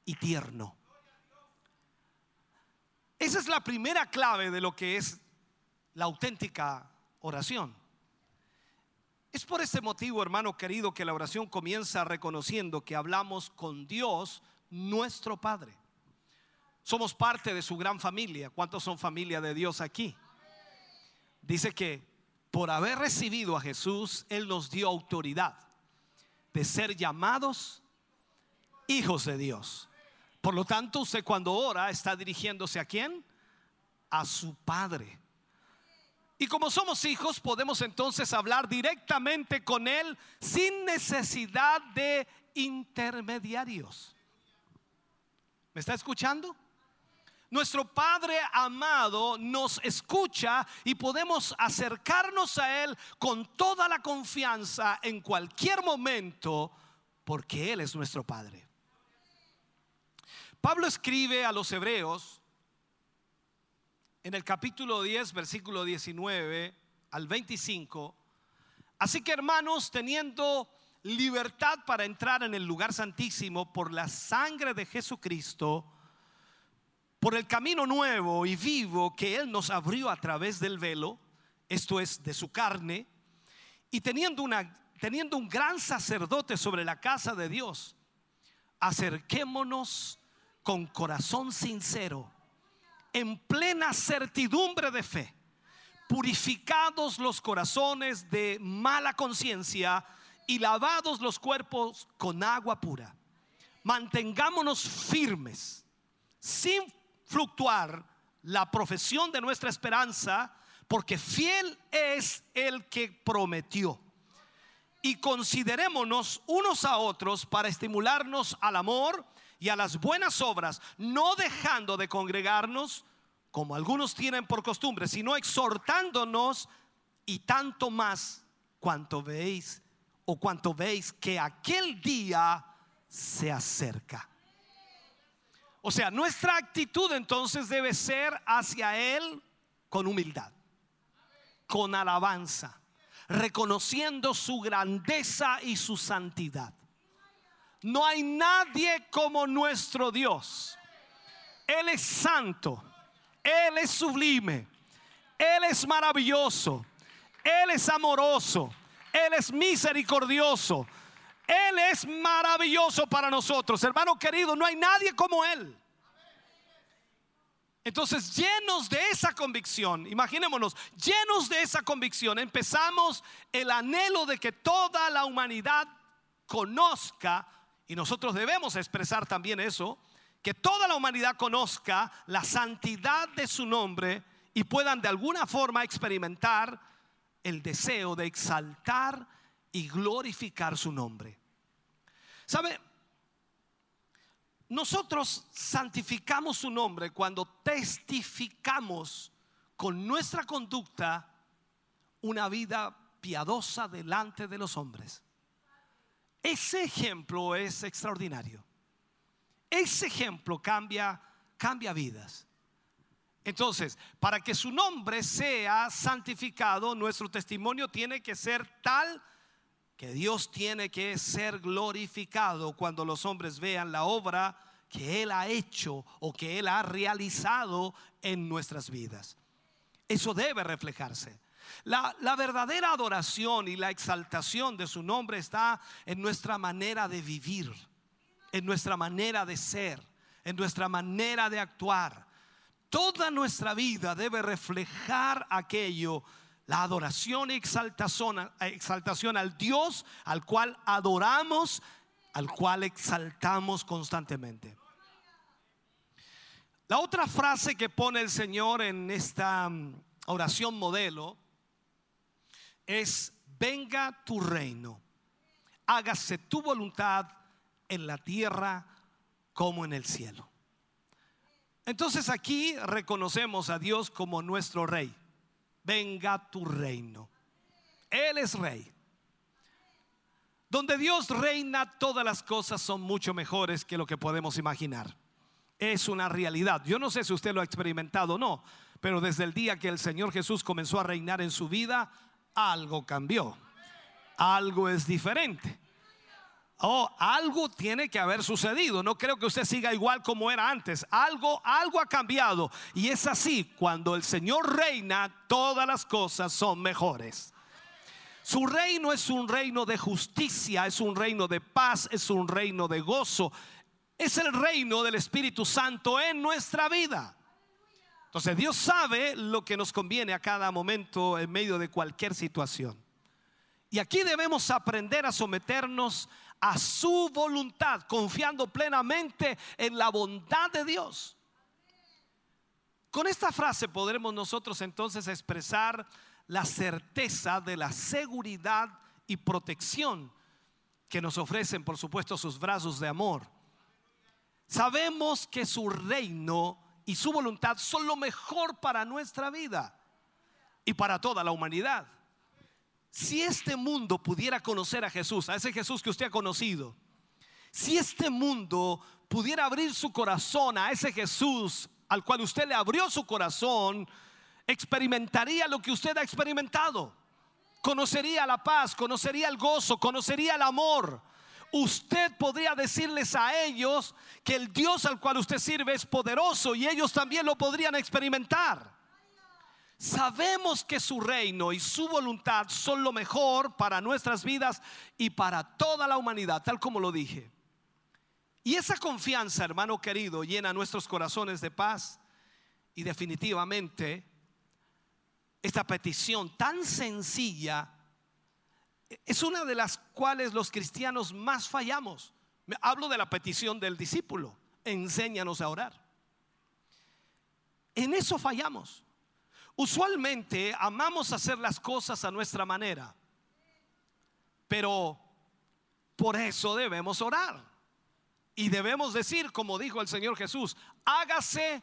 y tierno. Esa es la primera clave de lo que es la auténtica oración. Es por ese motivo, hermano querido, que la oración comienza reconociendo que hablamos con Dios, nuestro Padre. Somos parte de su gran familia. ¿Cuántos son familia de Dios aquí? Dice que por haber recibido a Jesús, Él nos dio autoridad de ser llamados hijos de Dios. Por lo tanto, usted cuando ora está dirigiéndose a quién? A su Padre. Y como somos hijos, podemos entonces hablar directamente con Él sin necesidad de intermediarios. ¿Me está escuchando? Nuestro Padre amado nos escucha y podemos acercarnos a Él con toda la confianza en cualquier momento porque Él es nuestro Padre. Pablo escribe a los hebreos en el capítulo 10, versículo 19 al 25. Así que hermanos, teniendo libertad para entrar en el lugar santísimo por la sangre de Jesucristo, por el camino nuevo y vivo que Él nos abrió a través del velo, esto es, de su carne, y teniendo, una, teniendo un gran sacerdote sobre la casa de Dios, acerquémonos con corazón sincero, en plena certidumbre de fe, purificados los corazones de mala conciencia y lavados los cuerpos con agua pura. Mantengámonos firmes, sin fluctuar la profesión de nuestra esperanza, porque fiel es el que prometió. Y considerémonos unos a otros para estimularnos al amor y a las buenas obras, no dejando de congregarnos como algunos tienen por costumbre, sino exhortándonos y tanto más cuanto veis o cuanto veis que aquel día se acerca. O sea, nuestra actitud entonces debe ser hacia Él con humildad, con alabanza, reconociendo su grandeza y su santidad. No hay nadie como nuestro Dios. Él es santo, Él es sublime, Él es maravilloso, Él es amoroso, Él es misericordioso, Él es maravilloso para nosotros. Hermano querido, no hay nadie como Él. Entonces, llenos de esa convicción, imaginémonos, llenos de esa convicción, empezamos el anhelo de que toda la humanidad conozca, y nosotros debemos expresar también eso, que toda la humanidad conozca la santidad de su nombre y puedan de alguna forma experimentar el deseo de exaltar y glorificar su nombre. ¿Sabe? Nosotros santificamos su nombre cuando testificamos con nuestra conducta una vida piadosa delante de los hombres. Ese ejemplo es extraordinario. Ese ejemplo cambia cambia vidas. Entonces, para que su nombre sea santificado, nuestro testimonio tiene que ser tal que Dios tiene que ser glorificado cuando los hombres vean la obra que Él ha hecho o que Él ha realizado en nuestras vidas. Eso debe reflejarse. La, verdadera adoración y la exaltación de su nombre está en nuestra manera de vivir, en nuestra manera de ser, en nuestra manera de actuar. Toda nuestra vida debe reflejar aquello la adoración y exaltación, al Dios al cual adoramos, al cual exaltamos constantemente. La otra frase que pone el Señor en esta oración modelo es, venga tu reino, hágase tu voluntad en la tierra como en el cielo. Entonces aquí reconocemos a Dios como nuestro rey venga tu reino. Él es rey. Donde Dios reina, todas las cosas son mucho mejores que lo que podemos imaginar. Es una realidad. Yo no sé si usted lo ha experimentado o no, pero desde el día que el Señor Jesús comenzó a reinar en su vida, algo cambió. Algo es diferente. Oh, algo tiene que haber sucedido. No creo que usted siga igual como era antes. Algo, algo ha cambiado. Y es así, cuando el Señor reina, todas las cosas son mejores. Su reino es un reino de justicia, es un reino de paz, es un reino de gozo. Es el reino del Espíritu Santo en nuestra vida. Entonces Dios sabe lo que nos conviene a cada momento en medio de cualquier situación. Y aquí debemos aprender a someternos a su voluntad, confiando plenamente en la bondad de Dios. Con esta frase podremos nosotros entonces expresar la certeza de la seguridad y protección que nos ofrecen, por supuesto, sus brazos de amor. Sabemos que su reino y su voluntad son lo mejor para nuestra vida y para toda la humanidad. Si este mundo pudiera conocer a Jesús, a ese Jesús que usted ha conocido, si este mundo pudiera abrir su corazón a ese Jesús al cual usted le abrió su corazón, experimentaría lo que usted ha experimentado. Conocería la paz, conocería el gozo, conocería el amor. Usted podría decirles a ellos que el Dios al cual usted sirve es poderoso y ellos también lo podrían experimentar. Sabemos que su reino y su voluntad son lo mejor para nuestras vidas y para toda la humanidad, tal como lo dije. Y esa confianza, hermano querido, llena nuestros corazones de paz y definitivamente esta petición tan sencilla es una de las cuales los cristianos más fallamos. Hablo de la petición del discípulo, enséñanos a orar. En eso fallamos. Usualmente amamos hacer las cosas a nuestra manera, pero por eso debemos orar. Y debemos decir, como dijo el Señor Jesús, hágase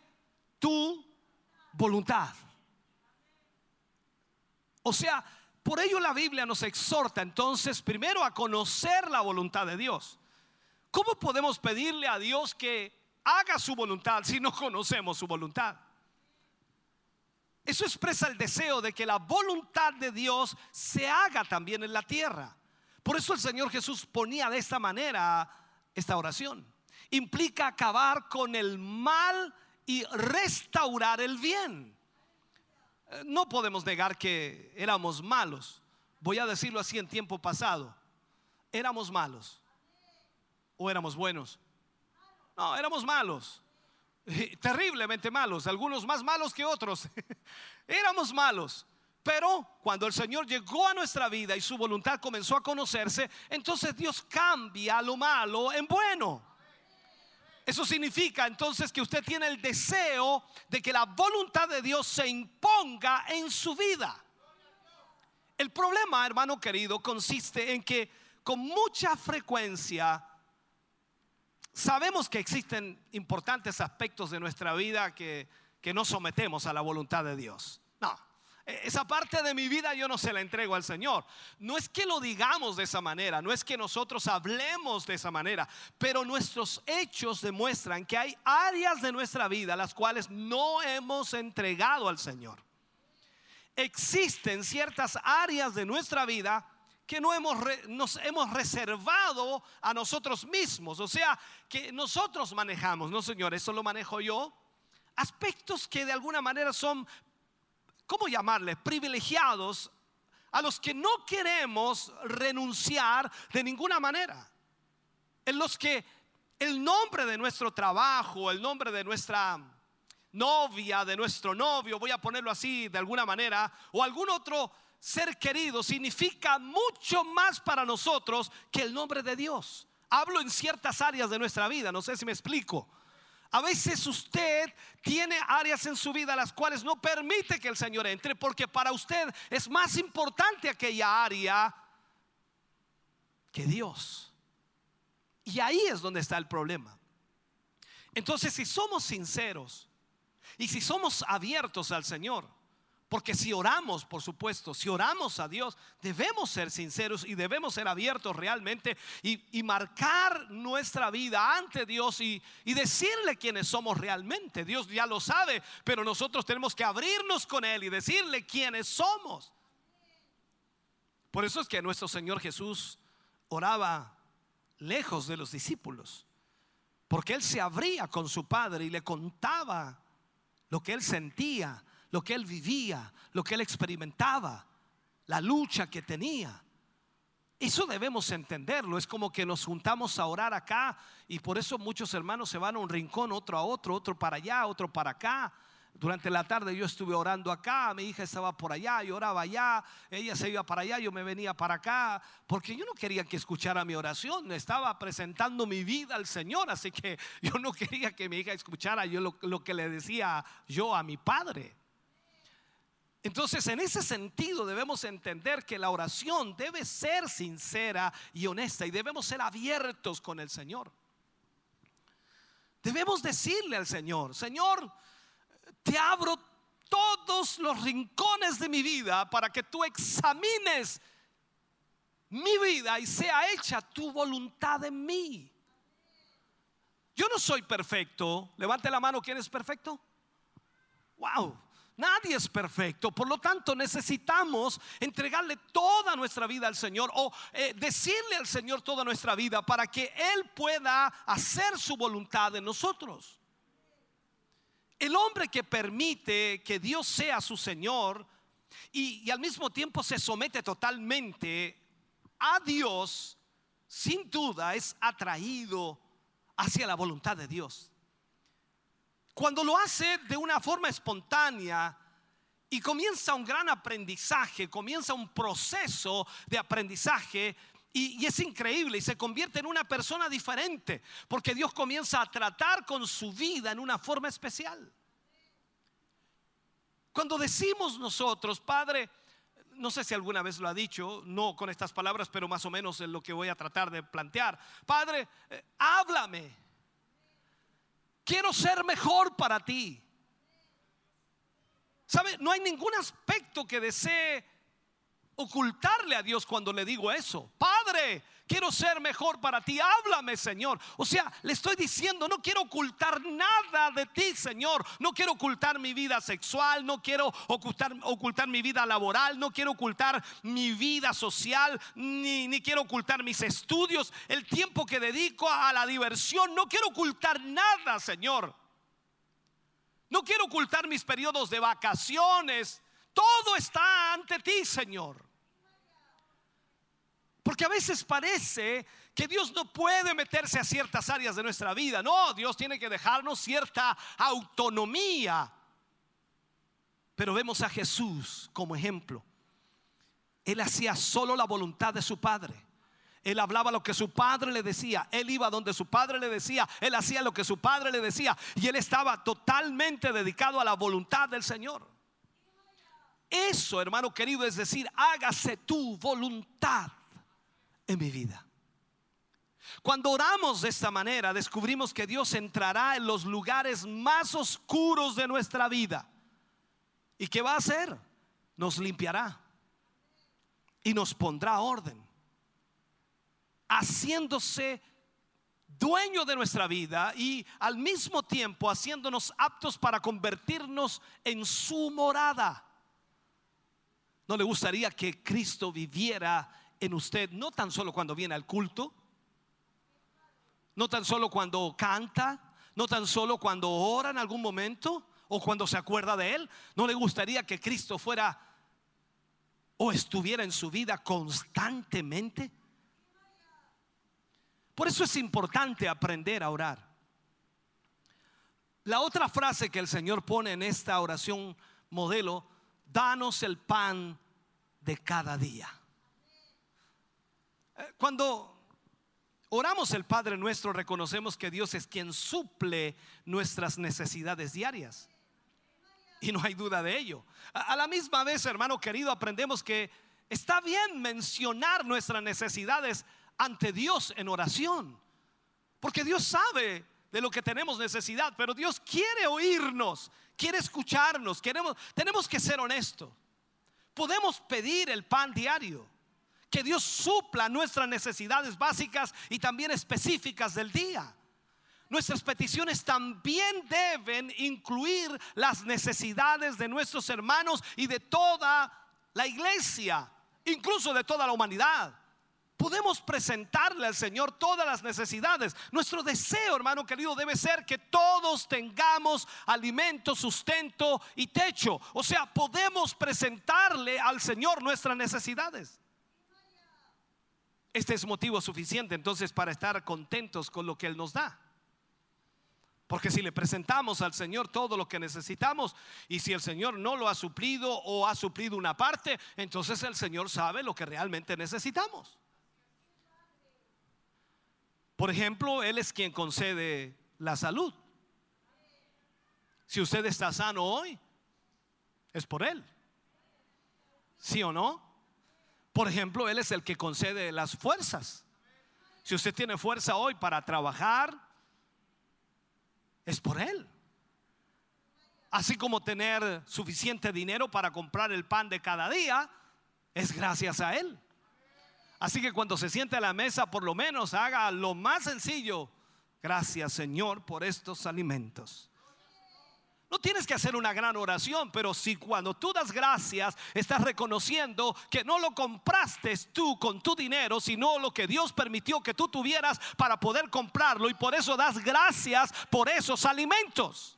tu voluntad. O sea, por ello la Biblia nos exhorta entonces primero a conocer la voluntad de Dios. ¿Cómo podemos pedirle a Dios que haga su voluntad si no conocemos su voluntad? Eso expresa el deseo de que la voluntad de Dios se haga también en la tierra. Por eso el Señor Jesús ponía de esta manera esta oración. Implica acabar con el mal y restaurar el bien. Eh, No podemos negar que éramos malos. Voy a decirlo así en tiempo pasado. Éramos malos. ¿O éramos buenos? No, éramos malos. Terriblemente malos. Algunos más malos que otros. éramos malos. Pero cuando el Señor llegó a nuestra vida y su voluntad comenzó a conocerse, entonces Dios cambia lo malo en bueno. Eso significa entonces que usted tiene el deseo de que la voluntad de Dios se imponga en su vida. El problema, hermano querido, consiste en que con mucha frecuencia sabemos que existen importantes aspectos de nuestra vida que, que no sometemos a la voluntad de Dios. No, esa parte de mi vida yo no se la entrego al Señor. No es que lo digamos de esa manera, no es que nosotros hablemos de esa manera, pero nuestros hechos demuestran que hay áreas de nuestra vida las cuales no hemos entregado al Señor. Existen ciertas áreas de nuestra vida que no hemos nos hemos reservado a nosotros mismos, o sea, que nosotros manejamos, no Señor, eso lo manejo yo. Aspectos que de alguna manera son ¿cómo llamarles? Privilegiados a los que no queremos renunciar de ninguna manera. En los que el nombre de nuestro trabajo, el nombre de nuestra novia, de nuestro novio, voy a ponerlo así de alguna manera, o algún otro ser querido, significa mucho más para nosotros que el nombre de Dios. Hablo en ciertas áreas de nuestra vida, no sé si me explico. A veces usted tiene áreas en su vida las cuales no permite que el Señor entre porque para usted es más importante aquella área que Dios. Y ahí es donde está el problema. Entonces, si somos sinceros y si somos abiertos al Señor, porque si oramos, por supuesto, si oramos a Dios, debemos ser sinceros y debemos ser abiertos realmente y, marcar nuestra vida ante Dios y, y decirle quiénes somos realmente. Dios ya lo sabe, pero nosotros tenemos que abrirnos con Él y decirle quiénes somos. Por eso es que nuestro Señor Jesús oraba lejos de los discípulos, porque Él se abría con su Padre y le contaba lo que Él sentía, lo que él vivía, lo que él experimentaba, la lucha que tenía. Eso debemos entenderlo. Es como que nos juntamos a orar acá y por eso muchos hermanos se van a un rincón, otro a otro, otro para allá, otro para acá. Durante la tarde yo estuve orando acá, mi hija estaba por allá, yo oraba allá, ella se iba para allá, yo me venía para acá, porque yo no quería que escuchara mi oración, estaba presentando mi vida al Señor, así que yo no quería que mi hija escuchara yo lo, lo que le decía yo a mi padre. Entonces, en ese sentido debemos entender que la oración debe ser sincera y honesta y debemos ser abiertos con el Señor. Debemos decirle al Señor, Señor, te abro todos los rincones de mi vida para que tú examines mi vida y sea hecha tu voluntad en mí. Yo no soy perfecto. Levante la mano, ¿quién es perfecto? Wow. Nadie es perfecto, por lo tanto necesitamos entregarle toda nuestra vida al Señor o eh, decirle al Señor toda nuestra vida para que Él pueda hacer su voluntad en nosotros. El hombre que permite que Dios sea su Señor y, y al mismo tiempo se somete totalmente a Dios, sin duda es atraído hacia la voluntad de Dios. Cuando lo hace de una forma espontánea y comienza un gran aprendizaje, comienza un proceso de aprendizaje y, es increíble y se convierte en una persona diferente porque Dios comienza a tratar con su vida en una forma especial. Cuando decimos nosotros, Padre, no sé si alguna vez lo ha dicho, no con estas palabras, pero más o menos es lo que voy a tratar de plantear. Padre, eh, háblame. Quiero ser mejor para ti. ¿Sabe? No hay ningún aspecto que desee ocultarle a Dios cuando le digo eso. Padre, quiero ser mejor para ti. Háblame, Señor. O sea, le estoy diciendo, no quiero ocultar nada de ti, Señor. No quiero ocultar mi vida sexual, no quiero ocultar, ocultar mi vida laboral, no quiero ocultar mi vida social, ni, ni quiero ocultar mis estudios, el tiempo que dedico a la diversión. No quiero ocultar nada, Señor. No quiero ocultar mis periodos de vacaciones. Todo está ante ti, Señor. Porque a veces parece que Dios no puede meterse a ciertas áreas de nuestra vida. No, Dios tiene que dejarnos cierta autonomía. Pero vemos a Jesús como ejemplo. Él hacía solo la voluntad de su Padre. Él hablaba lo que su padre le decía. Él iba donde su padre le decía. Él hacía lo que su padre le decía. Y él estaba totalmente dedicado a la voluntad del Señor. Eso, hermano querido, es decir, hágase tu voluntad en mi vida. Cuando oramos de esta manera, descubrimos que Dios entrará en los lugares más oscuros de nuestra vida. ¿Y qué va a hacer? Nos limpiará y nos pondrá orden, haciéndose dueño de nuestra vida y al mismo tiempo haciéndonos aptos para convertirnos en su morada. ¿No le gustaría que Cristo viviera en usted, no tan solo cuando viene al culto, no tan solo cuando canta, no tan solo cuando ora en algún momento o cuando se acuerda de Él. ¿No le gustaría que Cristo fuera o estuviera en su vida constantemente? Por eso es importante aprender a orar. La otra frase que el Señor pone en esta oración modelo, danos el pan de cada día. Cuando oramos el Padre nuestro, reconocemos que Dios es quien suple nuestras necesidades diarias. Y no hay duda de ello. A la misma vez, hermano querido, aprendemos que está bien mencionar nuestras necesidades ante Dios en oración. Porque Dios sabe de lo que tenemos necesidad, pero Dios quiere oírnos, quiere escucharnos, queremos, tenemos que ser honestos. Podemos pedir el pan diario que Dios supla nuestras necesidades básicas y también específicas del día. Nuestras peticiones también deben incluir las necesidades de nuestros hermanos y de toda la iglesia, incluso de toda la humanidad. Podemos presentarle al Señor todas las necesidades. Nuestro deseo, hermano querido, debe ser que todos tengamos alimento, sustento y techo. O sea, podemos presentarle al Señor nuestras necesidades. Este es motivo suficiente entonces para estar contentos con lo que Él nos da. Porque si le presentamos al Señor todo lo que necesitamos y si el Señor no lo ha suplido o ha suplido una parte, entonces el Señor sabe lo que realmente necesitamos. Por ejemplo, Él es quien concede la salud. Si usted está sano hoy, es por Él. ¿Sí o no? Por ejemplo, Él es el que concede las fuerzas. Si usted tiene fuerza hoy para trabajar, es por Él. Así como tener suficiente dinero para comprar el pan de cada día, es gracias a Él. Así que cuando se siente a la mesa, por lo menos haga lo más sencillo. Gracias Señor por estos alimentos. No tienes que hacer una gran oración, pero si cuando tú das gracias estás reconociendo que no lo compraste tú con tu dinero, sino lo que Dios permitió que tú tuvieras para poder comprarlo y por eso das gracias por esos alimentos.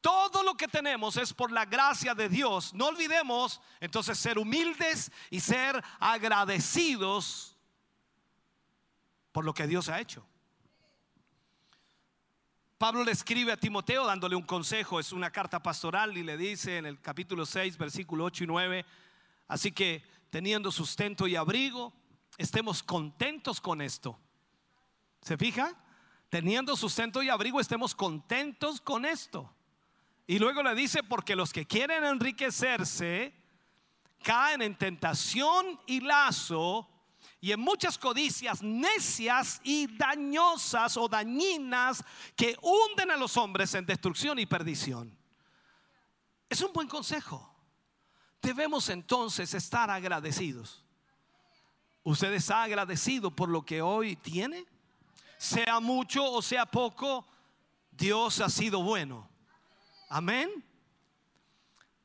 Todo lo que tenemos es por la gracia de Dios. No olvidemos entonces ser humildes y ser agradecidos por lo que Dios ha hecho. Pablo le escribe a Timoteo dándole un consejo, es una carta pastoral y le dice en el capítulo 6, versículo 8 y 9, así que teniendo sustento y abrigo, estemos contentos con esto. ¿Se fija? Teniendo sustento y abrigo, estemos contentos con esto. Y luego le dice, porque los que quieren enriquecerse caen en tentación y lazo y en muchas codicias necias y dañosas o dañinas que hunden a los hombres en destrucción y perdición. Es un buen consejo. Debemos entonces estar agradecidos. ¿Usted está agradecido por lo que hoy tiene? Sea mucho o sea poco, Dios ha sido bueno. Amén.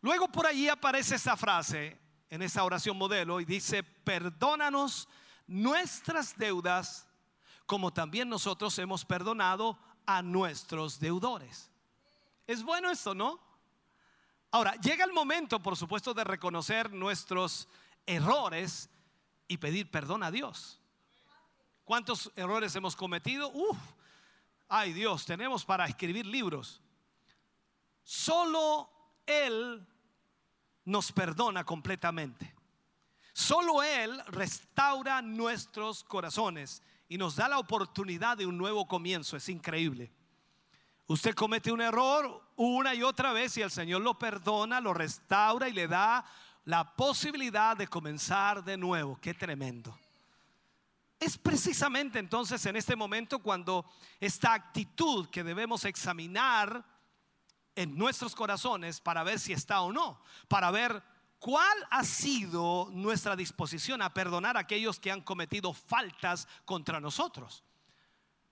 Luego por allí aparece esta frase en esa oración modelo y dice, perdónanos nuestras deudas como también nosotros hemos perdonado a nuestros deudores. Es bueno esto, ¿no? Ahora, llega el momento, por supuesto, de reconocer nuestros errores y pedir perdón a Dios. ¿Cuántos errores hemos cometido? Uf, ay Dios, tenemos para escribir libros. Solo Él nos perdona completamente. Solo Él restaura nuestros corazones y nos da la oportunidad de un nuevo comienzo. Es increíble. Usted comete un error una y otra vez y el Señor lo perdona, lo restaura y le da la posibilidad de comenzar de nuevo. Qué tremendo. Es precisamente entonces en este momento cuando esta actitud que debemos examinar en nuestros corazones para ver si está o no, para ver ¿Cuál ha sido nuestra disposición a perdonar a aquellos que han cometido faltas contra nosotros?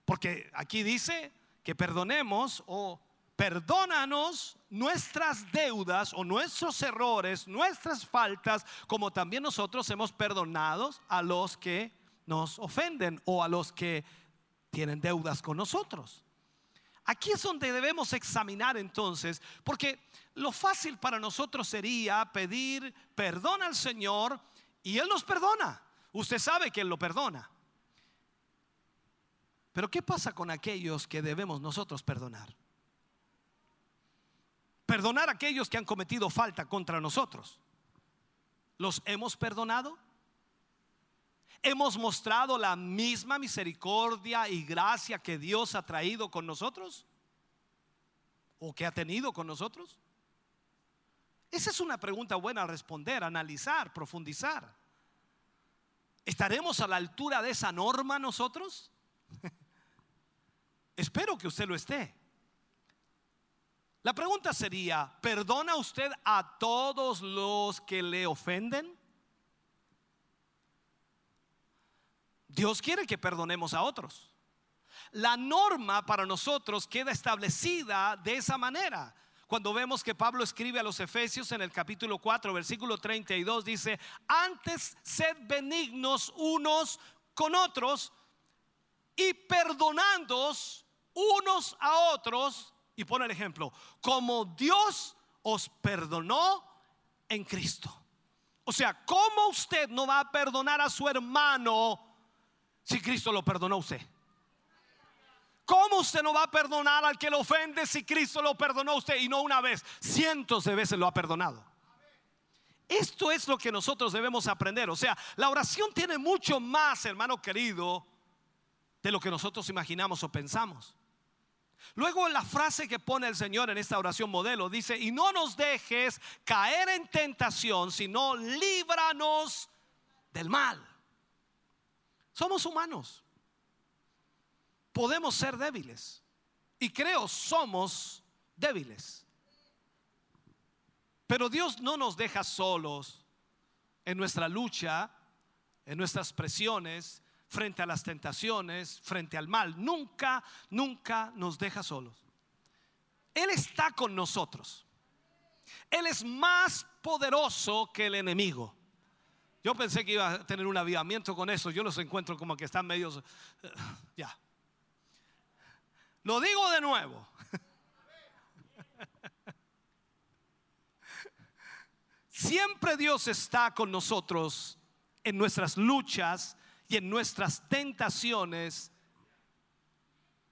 Porque aquí dice que perdonemos o perdónanos nuestras deudas o nuestros errores, nuestras faltas, como también nosotros hemos perdonado a los que nos ofenden o a los que tienen deudas con nosotros. Aquí es donde debemos examinar entonces, porque lo fácil para nosotros sería pedir perdón al Señor y Él nos perdona. Usted sabe que Él lo perdona. Pero ¿qué pasa con aquellos que debemos nosotros perdonar? Perdonar a aquellos que han cometido falta contra nosotros. ¿Los hemos perdonado? ¿Hemos mostrado la misma misericordia y gracia que Dios ha traído con nosotros? ¿O que ha tenido con nosotros? Esa es una pregunta buena a responder, analizar, profundizar. ¿Estaremos a la altura de esa norma nosotros? Espero que usted lo esté. La pregunta sería, ¿perdona usted a todos los que le ofenden? Dios quiere que perdonemos a otros. La norma para nosotros queda establecida de esa manera. Cuando vemos que Pablo escribe a los Efesios en el capítulo 4, versículo 32, dice, antes sed benignos unos con otros y perdonándoos unos a otros, y pone el ejemplo, como Dios os perdonó en Cristo. O sea, ¿cómo usted no va a perdonar a su hermano si Cristo lo perdonó a usted? ¿Cómo usted no va a perdonar al que lo ofende si Cristo lo perdonó usted y no una vez? Cientos de veces lo ha perdonado. Esto es lo que nosotros debemos aprender. O sea, la oración tiene mucho más, hermano querido, de lo que nosotros imaginamos o pensamos. Luego la frase que pone el Señor en esta oración modelo dice, y no nos dejes caer en tentación, sino líbranos del mal. Somos humanos. Podemos ser débiles. Y creo somos débiles. Pero Dios no nos deja solos en nuestra lucha, en nuestras presiones, frente a las tentaciones, frente al mal. Nunca, nunca nos deja solos. Él está con nosotros. Él es más poderoso que el enemigo. Yo pensé que iba a tener un avivamiento con eso. Yo los encuentro como que están medios... eh, Ya. Lo digo de nuevo. Siempre Dios está con nosotros en nuestras luchas y en nuestras tentaciones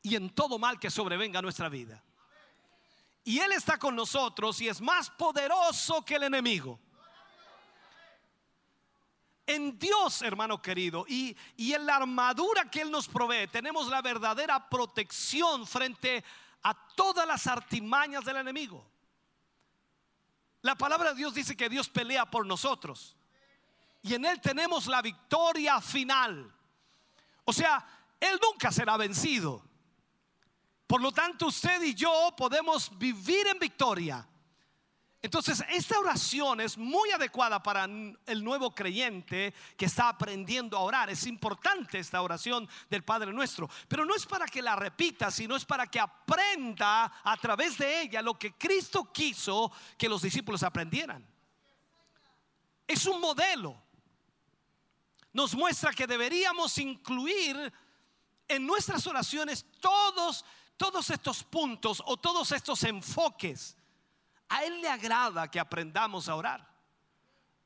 y en todo mal que sobrevenga a nuestra vida. Y Él está con nosotros y es más poderoso que el enemigo. En Dios, hermano querido, y, y en la armadura que Él nos provee, tenemos la verdadera protección frente a todas las artimañas del enemigo. La palabra de Dios dice que Dios pelea por nosotros. Y en Él tenemos la victoria final. O sea, Él nunca será vencido. Por lo tanto, usted y yo podemos vivir en victoria. Entonces, esta oración es muy adecuada para el nuevo creyente que está aprendiendo a orar. Es importante esta oración del Padre Nuestro, pero no es para que la repita, sino es para que aprenda a través de ella lo que Cristo quiso que los discípulos aprendieran. Es un modelo. Nos muestra que deberíamos incluir en nuestras oraciones todos todos estos puntos o todos estos enfoques. A Él le agrada que aprendamos a orar.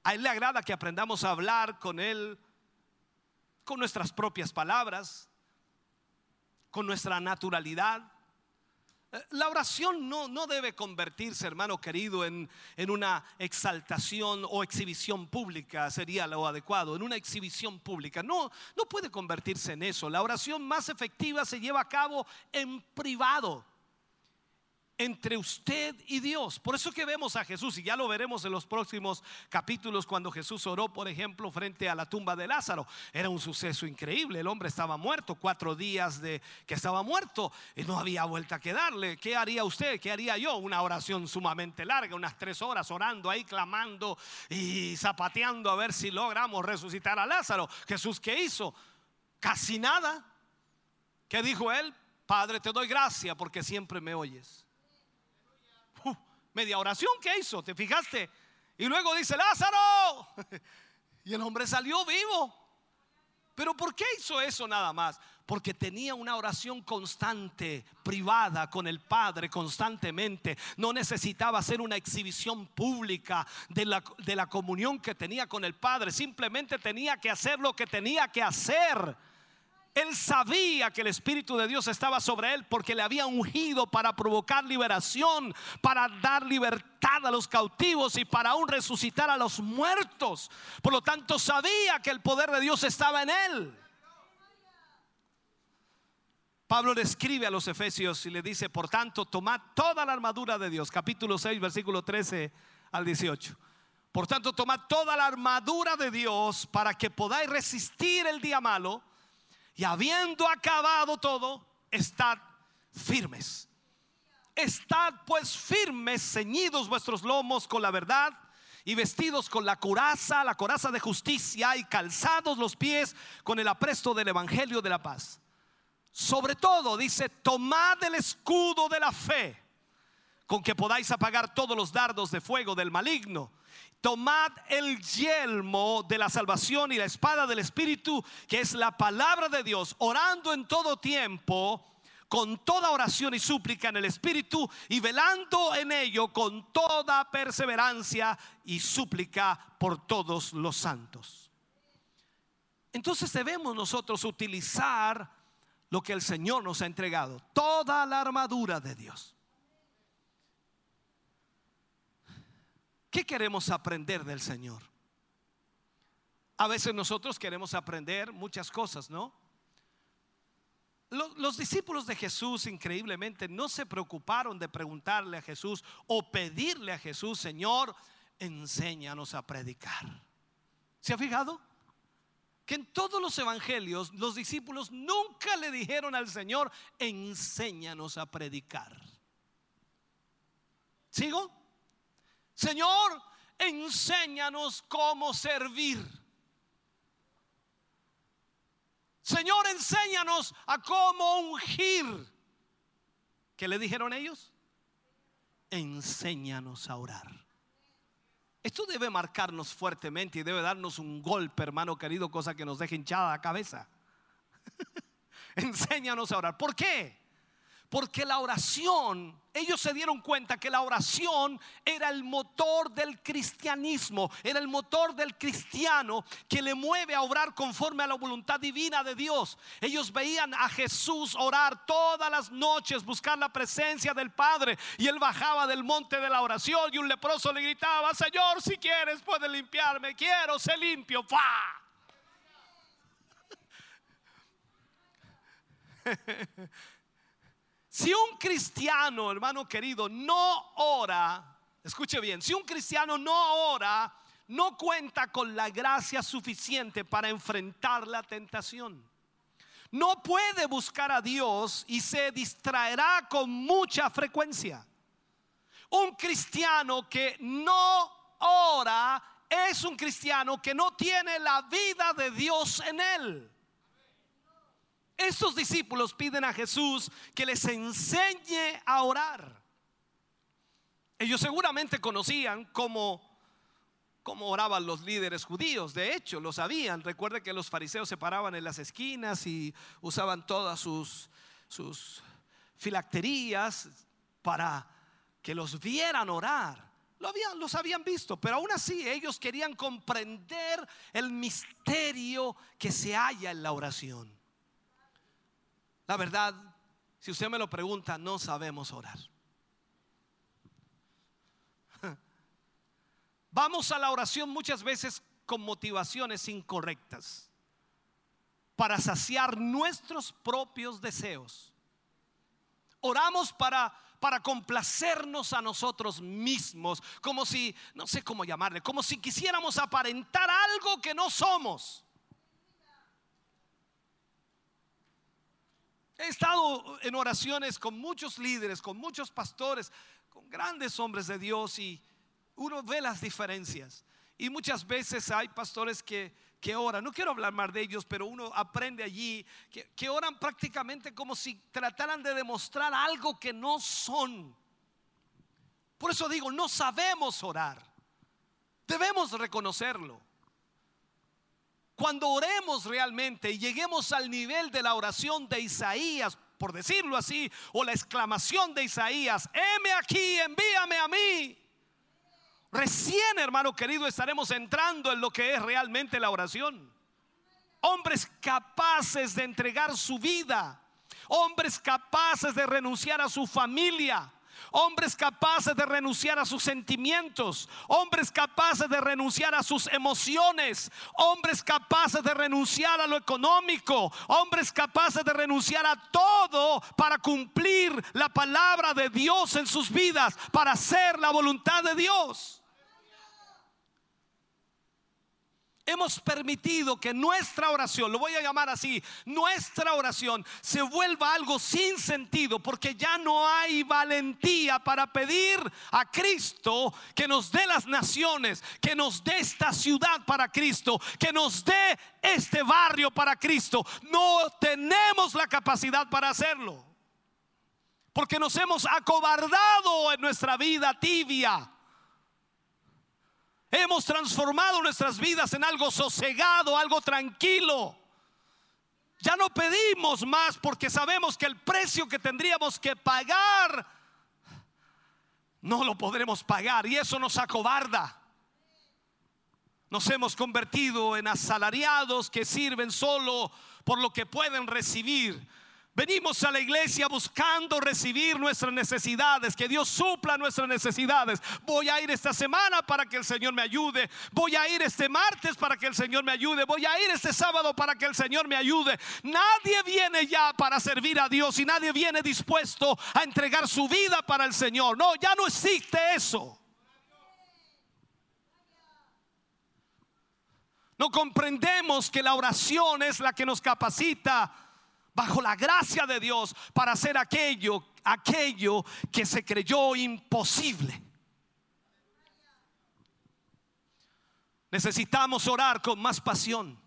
A Él le agrada que aprendamos a hablar con Él con nuestras propias palabras, con nuestra naturalidad. Eh, La oración no, no debe convertirse, hermano querido, en, en una exaltación o exhibición pública, sería lo adecuado, en una exhibición pública. No, no puede convertirse en eso. La oración más efectiva se lleva a cabo en privado entre usted y Dios. Por eso que vemos a Jesús, y ya lo veremos en los próximos capítulos, cuando Jesús oró, por ejemplo, frente a la tumba de Lázaro. Era un suceso increíble. El hombre estaba muerto, cuatro días de que estaba muerto, y no había vuelta que darle. ¿Qué haría usted? ¿Qué haría yo? Una oración sumamente larga, unas tres horas orando ahí, clamando y zapateando a ver si logramos resucitar a Lázaro. Jesús, ¿qué hizo? Casi nada. ¿Qué dijo él? Padre, te doy gracia porque siempre me oyes. Media oración que hizo, ¿te fijaste? Y luego dice, Lázaro. Y el hombre salió vivo. Pero ¿por qué hizo eso nada más? Porque tenía una oración constante, privada con el Padre constantemente. No necesitaba hacer una exhibición pública de la, de la comunión que tenía con el Padre. Simplemente tenía que hacer lo que tenía que hacer. Él sabía que el Espíritu de Dios estaba sobre él porque le había ungido para provocar liberación, para dar libertad a los cautivos y para aún resucitar a los muertos. Por lo tanto, sabía que el poder de Dios estaba en él. Pablo le escribe a los Efesios y le dice, por tanto, tomad toda la armadura de Dios, capítulo 6, versículo 13 al 18. Por tanto, tomad toda la armadura de Dios para que podáis resistir el día malo y habiendo acabado todo, estad firmes. Estad pues firmes, ceñidos vuestros lomos con la verdad y vestidos con la coraza, la coraza de justicia y calzados los pies con el apresto del evangelio de la paz. Sobre todo dice, tomad el escudo de la fe con que podáis apagar todos los dardos de fuego del maligno. Tomad el yelmo de la salvación y la espada del Espíritu, que es la palabra de Dios, orando en todo tiempo, con toda oración y súplica en el Espíritu, y velando en ello con toda perseverancia y súplica por todos los santos. Entonces debemos nosotros utilizar lo que el Señor nos ha entregado, toda la armadura de Dios. ¿Qué queremos aprender del Señor? A veces nosotros queremos aprender muchas cosas, ¿no? Los, los, discípulos de Jesús increíblemente no se preocuparon de preguntarle a Jesús o pedirle a Jesús, Señor, enséñanos a predicar. ¿Se ha fijado? Que en todos los evangelios los discípulos nunca le dijeron al Señor, enséñanos a predicar. ¿Sigo? Señor, enséñanos cómo servir. Señor, enséñanos a cómo ungir. ¿Qué le dijeron ellos? Enséñanos a orar. Esto debe marcarnos fuertemente y debe darnos un golpe, hermano querido, cosa que nos deje hinchada la cabeza. Enséñanos a orar. ¿Por qué? Porque la oración, ellos se dieron cuenta que la oración era el motor del cristianismo, era el motor del cristiano que le mueve a obrar conforme a la voluntad divina de Dios. Ellos veían a Jesús orar todas las noches, buscar la presencia del Padre, y él bajaba del monte de la oración y un leproso le gritaba, Señor, si quieres puedes limpiarme, quiero ser limpio. ¡Fua! Si un cristiano, hermano querido, no ora, escuche bien, si un cristiano no ora, no cuenta con la gracia suficiente para enfrentar la tentación. No puede buscar a Dios y se distraerá con mucha frecuencia. Un cristiano que no ora es un cristiano que no tiene la vida de Dios en él. Estos discípulos piden a Jesús que les enseñe a orar. Ellos seguramente conocían cómo, cómo oraban los líderes judíos. De hecho, lo sabían. Recuerde que los fariseos se paraban en las esquinas y usaban todas sus, sus filacterías para que los vieran orar. Lo habían, los habían visto, pero aún así ellos querían comprender el misterio que se halla en la oración. La verdad, si usted me lo pregunta, no sabemos orar. Vamos a la oración muchas veces con motivaciones incorrectas para saciar nuestros propios deseos. Oramos para para complacernos a nosotros mismos, como si, no sé cómo llamarle, como si quisiéramos aparentar algo que no somos. He estado en oraciones con muchos líderes, con muchos pastores, con grandes hombres de Dios y uno ve las diferencias. Y muchas veces hay pastores que, que oran, no quiero hablar más de ellos, pero uno aprende allí que, que oran prácticamente como si trataran de demostrar algo que no son. Por eso digo, no sabemos orar. Debemos reconocerlo. Cuando oremos realmente y lleguemos al nivel de la oración de Isaías, por decirlo así, o la exclamación de Isaías, heme aquí, envíame a mí. Recién, hermano querido, estaremos entrando en lo que es realmente la oración. Hombres capaces de entregar su vida, hombres capaces de renunciar a su familia, hombres capaces de renunciar a sus sentimientos, hombres capaces de renunciar a sus emociones, hombres capaces de renunciar a lo económico, hombres capaces de renunciar a todo para cumplir la palabra de Dios en sus vidas, para hacer la voluntad de Dios. Hemos permitido que nuestra oración, lo voy a llamar así, nuestra oración se vuelva algo sin sentido porque ya no hay valentía para pedir a Cristo que nos dé las naciones, que nos dé esta ciudad para Cristo, que nos dé este barrio para Cristo. No tenemos la capacidad para hacerlo. Porque nos hemos acobardado en nuestra vida tibia. Hemos transformado nuestras vidas en algo sosegado, algo tranquilo. Ya no pedimos más porque sabemos que el precio que tendríamos que pagar no lo podremos pagar y eso nos acobarda. Nos hemos convertido en asalariados que sirven solo por lo que pueden recibir, Venimos a la iglesia buscando recibir nuestras necesidades, que Dios supla nuestras necesidades. Voy a ir esta semana para que el Señor me ayude. Voy a ir este martes para que el Señor me ayude. Voy a ir este sábado para que el Señor me ayude. Nadie viene ya para servir a Dios y nadie viene dispuesto a entregar su vida para el Señor. No, ya no existe eso. No comprendemos que la oración es la que nos capacita bajo la gracia de Dios para hacer aquello, aquello que se creyó imposible. Necesitamos orar con más pasión,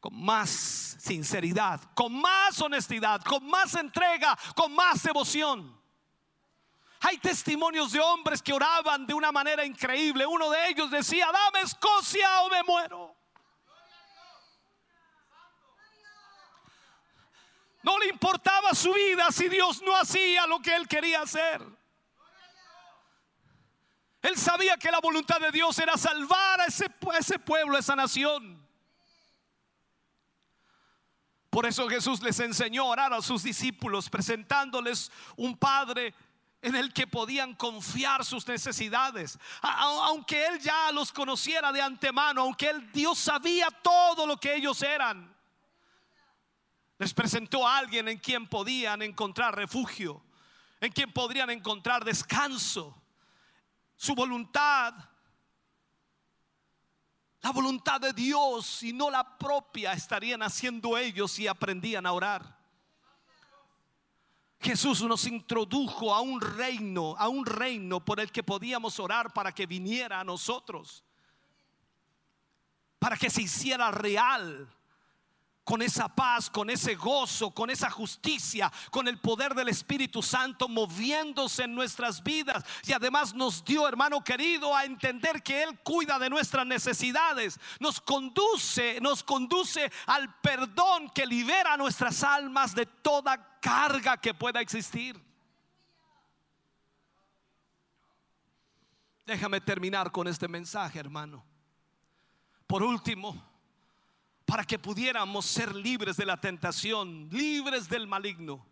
con más sinceridad, con más honestidad, con más entrega, con más devoción. Hay testimonios de hombres que oraban de una manera increíble. Uno de ellos decía, dame Escocia o me muero. No le importaba su vida si Dios no hacía lo que él quería hacer. Él sabía que la voluntad de Dios era salvar a ese, pueblo, a esa nación. Por eso Jesús les enseñó a orar a sus discípulos, presentándoles un Padre en el que podían confiar sus necesidades. Aunque Él ya los conociera de antemano, aunque Dios sabía todo lo que ellos eran. Les presentó a alguien en quien podían encontrar refugio, en quien podrían encontrar descanso. Su voluntad, la voluntad de Dios y no la propia estarían haciendo ellos si aprendían a orar. Jesús nos introdujo a un reino, a un reino por el que podíamos orar para que viniera a nosotros, para que se hiciera real con esa paz, con ese gozo, con esa justicia, con el poder del Espíritu Santo moviéndose en nuestras vidas. Y además nos dio, hermano querido, a entender que Él cuida de nuestras necesidades. Nos conduce, nos conduce al perdón que libera nuestras almas de toda carga que pueda existir. Déjame terminar con este mensaje, hermano. Por último, para que pudiéramos ser libres de la tentación, libres del maligno.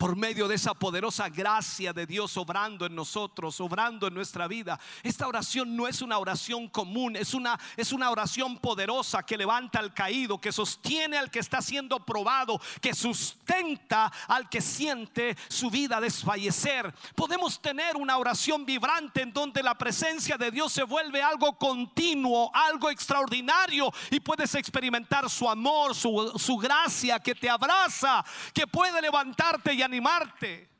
Por medio de esa poderosa gracia de Dios obrando en nosotros, obrando en nuestra vida. Esta oración no es una oración común, es una, es una oración poderosa que levanta al caído, que sostiene al que está siendo probado, que sustenta al que siente su vida desfallecer. Podemos tener una oración vibrante en donde la presencia de Dios se vuelve algo continuo, algo extraordinario y puedes experimentar su amor, su, su gracia que te abraza, que puede levantarte y animarte.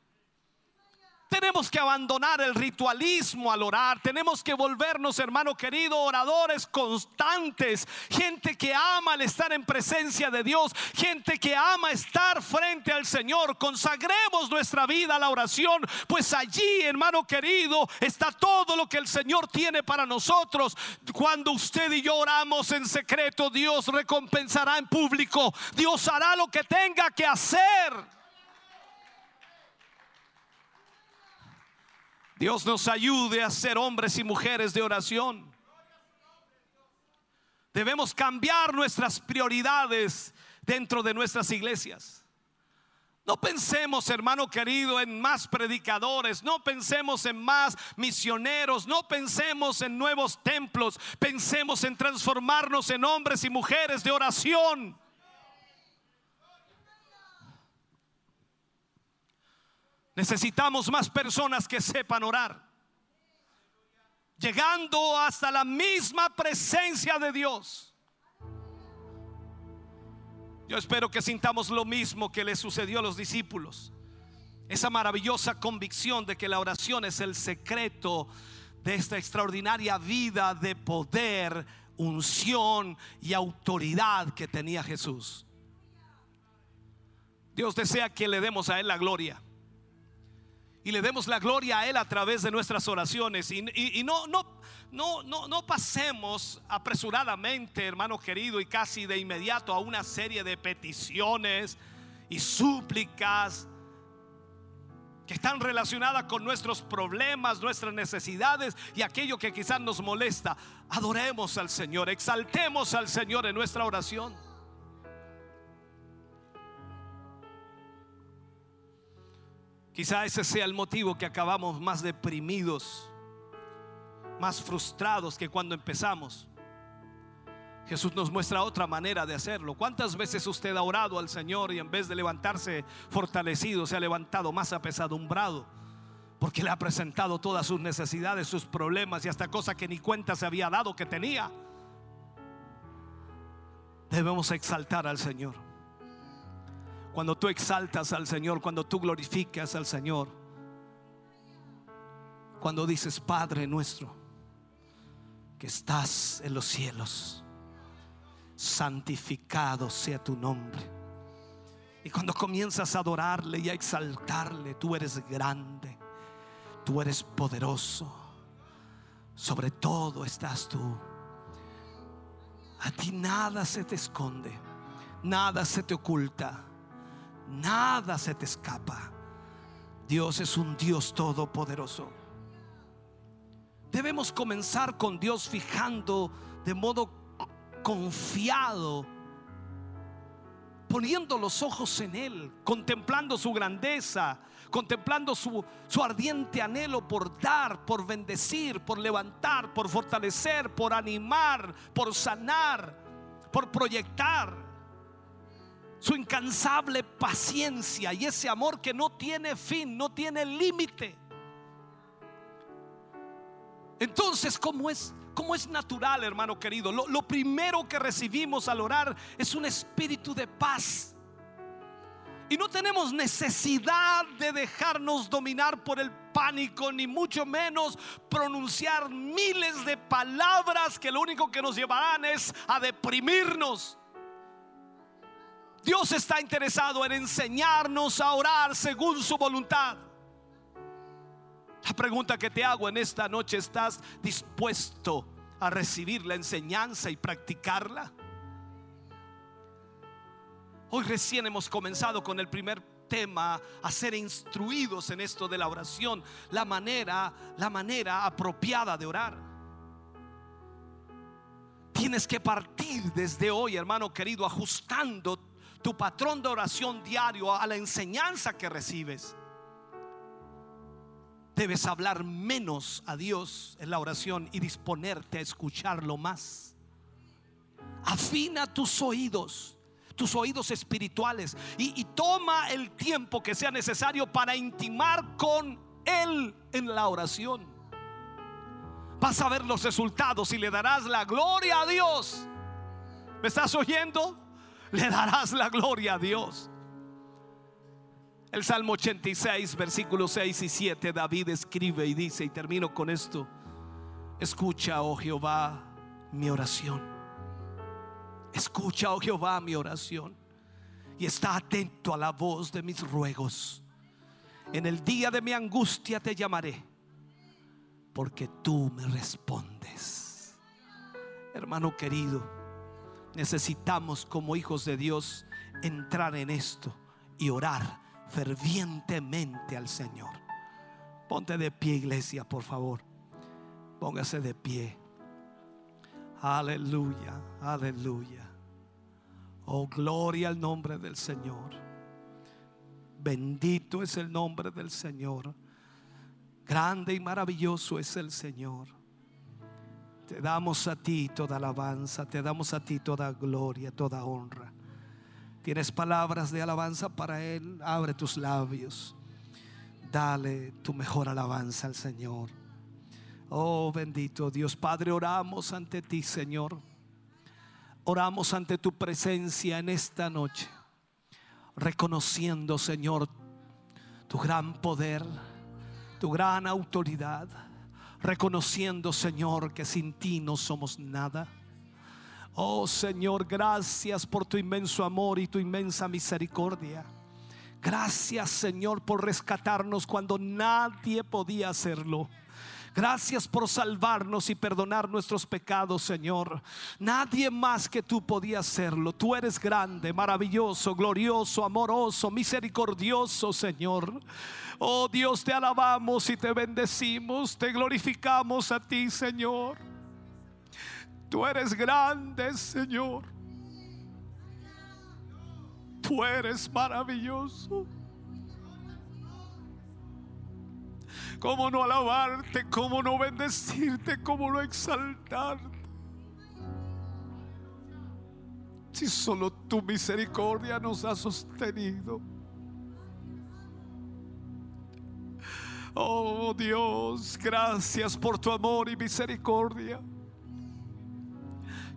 Tenemos que abandonar el ritualismo al orar. Tenemos que volvernos, hermano querido, oradores constantes. Gente que ama el estar en presencia de Dios. Gente que ama estar frente al Señor. Consagremos nuestra vida a la oración. Pues allí, hermano querido, está todo lo que el Señor tiene para nosotros. Cuando usted y yo oramos en secreto, Dios recompensará en público. Dios hará lo que tenga que hacer. Dios nos ayude a ser hombres y mujeres de oración. Debemos cambiar nuestras prioridades dentro de nuestras iglesias. No pensemos, hermano querido, en más predicadores, no pensemos en más misioneros, no pensemos en nuevos templos, pensemos en transformarnos en hombres y mujeres de oración. Necesitamos más personas que sepan orar. Llegando hasta la misma presencia de Dios. Yo espero que sintamos lo mismo que le sucedió a los discípulos. Esa maravillosa convicción de que la oración es el secreto de esta extraordinaria vida de poder, unción y autoridad que tenía Jesús. Dios desea que le demos a Él la gloria y le demos la gloria a Él a través de nuestras oraciones. Y, y- no, no, no, no, no pasemos apresuradamente, hermano querido, y casi de inmediato a una serie de peticiones y súplicas. que están relacionadas con nuestros problemas, nuestras necesidades y aquello que quizás nos molesta. Adoremos al Señor, exaltemos al Señor en nuestra oración. Quizá ese sea el motivo que acabamos más deprimidos, más frustrados que cuando empezamos. Jesús nos muestra otra manera de hacerlo. ¿Cuántas veces usted ha orado al Señor y en vez de levantarse fortalecido, se ha levantado más apesadumbrado? Porque le ha presentado todas sus necesidades, sus problemas y hasta cosas que ni cuenta se había dado que tenía. Debemos exaltar al Señor. Cuando tú exaltas al Señor, cuando tú glorificas al Señor, cuando dices, Padre nuestro, que estás en los cielos, santificado sea tu nombre. Y cuando comienzas a adorarle y a exaltarle, tú eres grande, tú eres poderoso, sobre todo estás tú. A ti nada se te esconde, nada se te oculta, nada se te escapa. Dios es un Dios todopoderoso. Debemos comenzar con Dios fijando de modo confiado, poniendo los ojos en Él, contemplando su grandeza, contemplando su, su, ardiente anhelo por dar, por bendecir, por levantar, por fortalecer, por animar, por sanar, por proyectar. Su incansable paciencia y ese amor que no tiene fin, no tiene límite. Entonces, ¿cómo es? Como es natural, hermano querido, lo, lo, primero que recibimos al orar es un espíritu de paz. Y no tenemos necesidad de dejarnos dominar por el pánico, ni mucho menos pronunciar miles de palabras que lo único que nos llevarán es a deprimirnos. Dios está interesado en enseñarnos a orar según su voluntad. La pregunta que te hago en esta noche, ¿estás dispuesto a recibir la enseñanza y practicarla? Hoy recién hemos comenzado con el primer tema a ser instruidos en esto de la oración, la manera, la manera apropiada de orar. Tienes que partir desde hoy, hermano querido, ajustando tu patrón de oración diario a la enseñanza que recibes debes hablar menos a Dios en la oración y disponerte a escucharlo más. Afina tus oídos, tus oídos espirituales y, toma el tiempo que sea necesario para intimar con Él en la oración. Vas a ver los resultados y le darás la gloria a Dios. ¿Me estás oyendo? Le darás la gloria a Dios. El Salmo 86, versículos 6 y 7, David escribe y dice, y termino con esto, escucha, oh Jehová, mi oración. Escucha, oh Jehová, mi oración. Y está atento a la voz de mis ruegos. En el día de mi angustia te llamaré, porque tú me respondes. Hermano querido, necesitamos como hijos de Dios entrar en esto y orar fervientemente al Señor. Ponte de pie, iglesia, por favor. Póngase de pie. Aleluya, aleluya. Oh, gloria al nombre del Señor. Bendito es el nombre del Señor. Grande y maravilloso es el Señor. Te damos a ti toda alabanza, te damos a ti toda gloria, toda honra. Tienes palabras de alabanza para Él. Abre tus labios. Dale tu mejor alabanza al Señor. Oh bendito Dios Padre, oramos ante ti, Señor. Oramos ante tu presencia en esta noche. Reconociendo, Señor, tu gran poder, tu gran autoridad. Reconociendo, Señor, que sin ti no somos nada. Oh Señor, gracias por tu inmenso amor y tu inmensa misericordia. Gracias Señor por rescatarnos cuando nadie podía hacerlo. Gracias por salvarnos y perdonar nuestros pecados, Señor. Nadie más que tú podía hacerlo. Tú eres grande, maravilloso, glorioso, amoroso, misericordioso, Señor. Oh Dios, te alabamos y te bendecimos, te glorificamos a ti, Señor. Tú eres grande, Señor. Tú eres maravilloso. ¿Cómo no alabarte? ¿Cómo no bendecirte? ¿Cómo no exaltarte? Si solo tu misericordia nos ha sostenido. Oh Dios, gracias por tu amor y misericordia.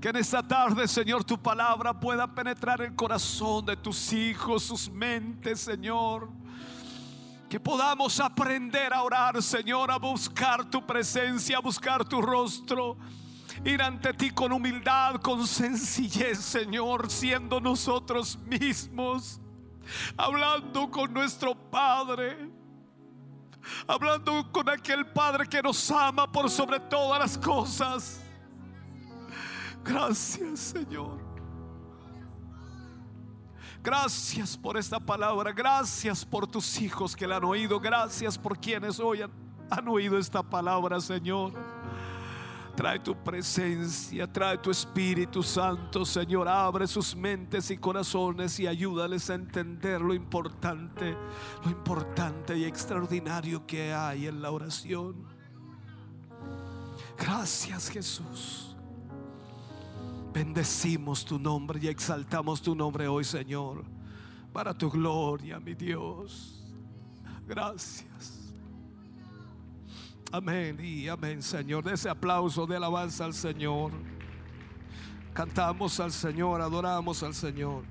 Que en esta tarde, Señor, tu palabra pueda penetrar el corazón de tus hijos, sus mentes, Señor. Que podamos aprender a orar, Señor, a buscar tu presencia, a buscar tu rostro. Ir ante ti con humildad, con sencillez, Señor, siendo nosotros mismos. Hablando con nuestro Padre. Hablando con aquel Padre que nos ama por sobre todas las cosas. Gracias, Señor. Gracias por esta palabra. Gracias por tus hijos que la han oído. Gracias por quienes hoy han, oído esta palabra, Señor. Trae tu presencia, trae tu Espíritu Santo, Señor. Abre sus mentes y corazones y ayúdales a entender lo importante, lo importante y extraordinario que hay en la oración. Gracias, Jesús. Bendecimos tu nombre y exaltamos tu nombre hoy, Señor, para tu gloria, mi Dios. Gracias. Amén y amén, Señor. De ese aplauso de alabanza al Señor. Cantamos al Señor, adoramos al Señor.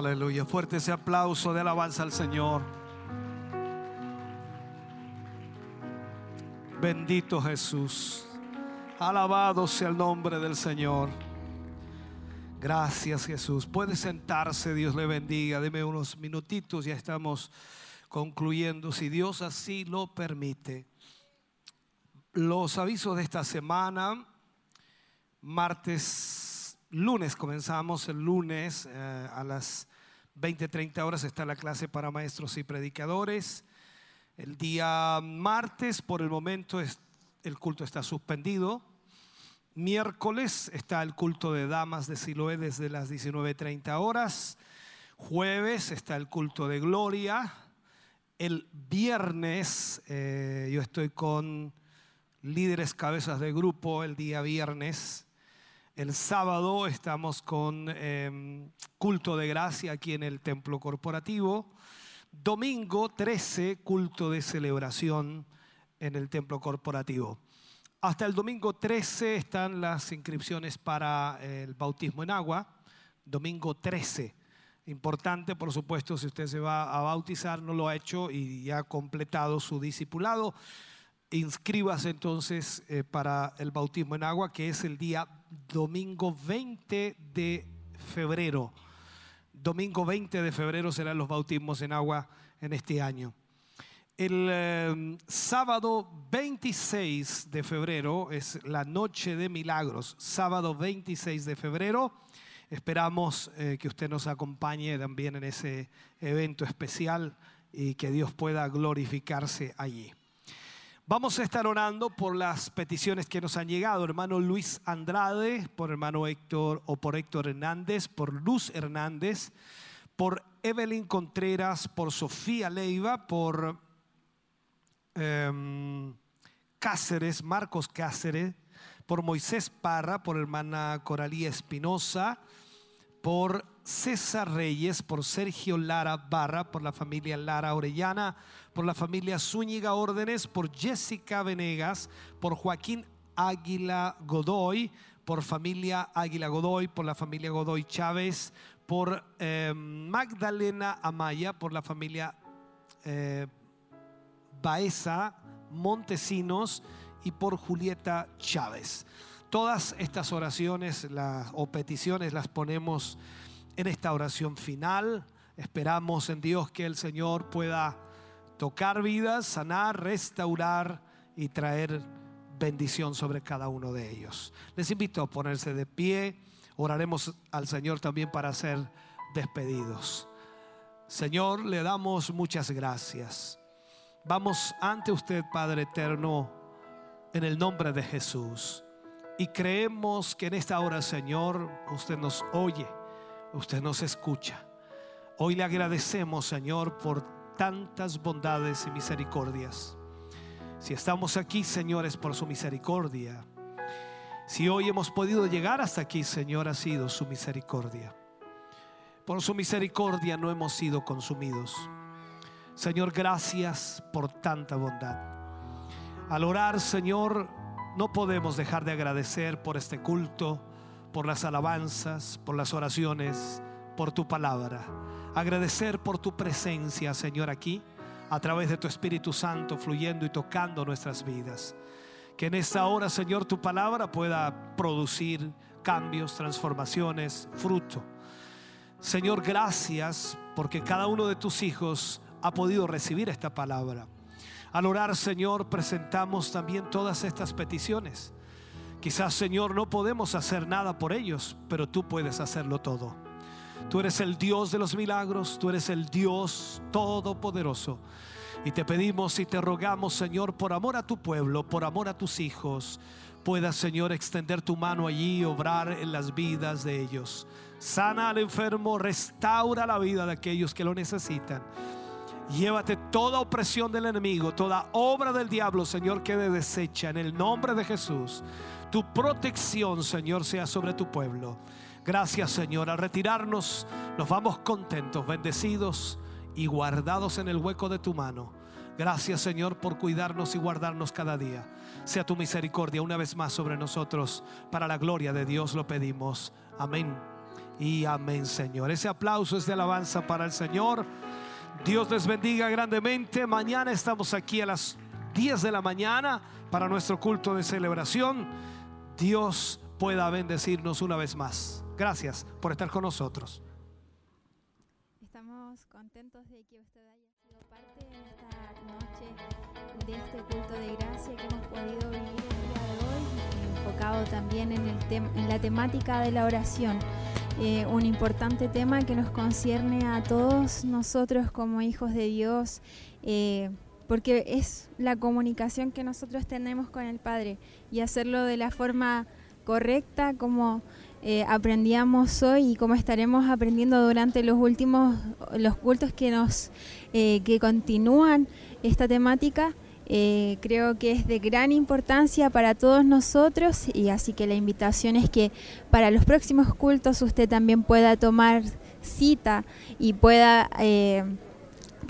Aleluya. Fuerte ese aplauso de alabanza al Señor. Bendito Jesús. Alabado sea el nombre del Señor. Gracias Jesús. Puede sentarse, Dios le bendiga. Deme unos minutitos, ya estamos concluyendo, si Dios así lo permite. Los avisos de esta semana, martes, lunes comenzamos, el lunes eh, a las 20-30 horas está la clase para maestros y predicadores. El día martes, por el momento, es- el culto está suspendido. Miércoles está el culto de damas de Siloé desde las 19.30 horas. Jueves está el culto de gloria. El viernes eh, yo estoy con líderes cabezas de grupo el día viernes. El sábado estamos con eh, culto de gracia aquí en el templo corporativo. Domingo 13, culto de celebración en el templo corporativo. Hasta el domingo 13 están las inscripciones para el bautismo en agua. Domingo 13. Importante, por supuesto, si usted se va a bautizar, no lo ha hecho y ha completado su discipulado, inscríbase entonces eh, para el bautismo en agua, que es el día domingo 20 de febrero. Domingo 20 de febrero serán los bautismos en agua en este año. El eh, sábado 26 de febrero es la noche de milagros. Sábado 26 de febrero. Esperamos eh, que usted nos acompañe también en ese evento especial y que Dios pueda glorificarse allí. Vamos a estar orando por las peticiones que nos han llegado. Hermano Luis Andrade, por hermano Héctor o por Héctor Hernández, por Luz Hernández, por Evelyn Contreras, por Sofía Leiva, por em, Cáceres, Marcos Cáceres, por Moisés Parra, por hermana Coralía Espinosa, por César Reyes, por Sergio Lara Barra, por la familia Lara Orellana, por la familia Zúñiga Órdenes, por Jessica Venegas, por Joaquín Águila Godoy, por familia Águila Godoy, por la familia Godoy Chávez, por eh, Magdalena Amaya, por la familia eh, Baeza Montesinos y por Julieta Chávez. Todas estas oraciones o peticiones las ponemos en esta oración final. Esperamos en Dios que el Señor pueda tocar vidas, sanar, restaurar y traer bendición sobre cada uno de ellos. Les invito a ponerse de pie. Oraremos al Señor también para ser despedidos. Señor, le damos muchas gracias. Vamos ante usted, Padre eterno, en el nombre de Jesús. Y creemos que en esta hora, Señor, usted nos oye, usted nos escucha. Hoy le agradecemos, Señor, por tantas bondades y misericordias. Si estamos aquí, Señor, es por su misericordia. Si hoy hemos podido llegar hasta aquí, Señor, ha sido su misericordia. Por su misericordia no hemos sido consumidos. Señor, gracias por tanta bondad. Al orar, Señor, no podemos dejar de agradecer por este culto, por las alabanzas, por las oraciones, por tu palabra. Agradecer por tu presencia, Señor, aquí, a través de tu Espíritu Santo fluyendo y tocando nuestras vidas. Que en esta hora, Señor, tu palabra pueda producir cambios, transformaciones, fruto. Señor, gracias porque cada uno de tus hijos ha podido recibir esta palabra. Al orar, Señor, presentamos también todas estas peticiones. Quizás, Señor, no podemos hacer nada por ellos, pero tú puedes hacerlo todo. Tú eres el Dios de los milagros, tú eres el Dios todopoderoso. Y te pedimos y te rogamos, Señor, por amor a tu pueblo, por amor a tus hijos, puedas, Señor, extender tu mano allí y obrar en las vidas de ellos. Sana al enfermo, restaura la vida de aquellos que lo necesitan. Llévate toda opresión del enemigo, toda obra del diablo, Señor, quede deshecha en el nombre de Jesús. Tu protección, Señor, sea sobre tu pueblo. Gracias, Señor. Al retirarnos, nos vamos contentos, bendecidos y guardados en el hueco de tu mano. Gracias, Señor, por cuidarnos y guardarnos cada día. Sea tu misericordia una vez más sobre nosotros. Para la gloria de Dios lo pedimos. Amén. Y amén, Señor. Ese aplauso es de alabanza para el Señor. Dios les bendiga grandemente. Mañana estamos aquí a las 10 de la mañana para nuestro culto de celebración. Dios pueda bendecirnos una vez más. Gracias por estar con nosotros. Estamos contentos de que usted haya sido parte en esta noche de este culto de gracia que hemos podido vivir el día de hoy, enfocado también en, el en la temática de la oración. Eh, un importante tema que nos concierne a todos nosotros como hijos de Dios, eh, porque es la comunicación que nosotros tenemos con el Padre y hacerlo de la forma correcta como eh, aprendíamos hoy y como estaremos aprendiendo durante los últimos los cultos que nos eh, que continúan esta temática eh, creo que es de gran importancia para todos nosotros y así que la invitación es que para los próximos cultos usted también pueda tomar cita y pueda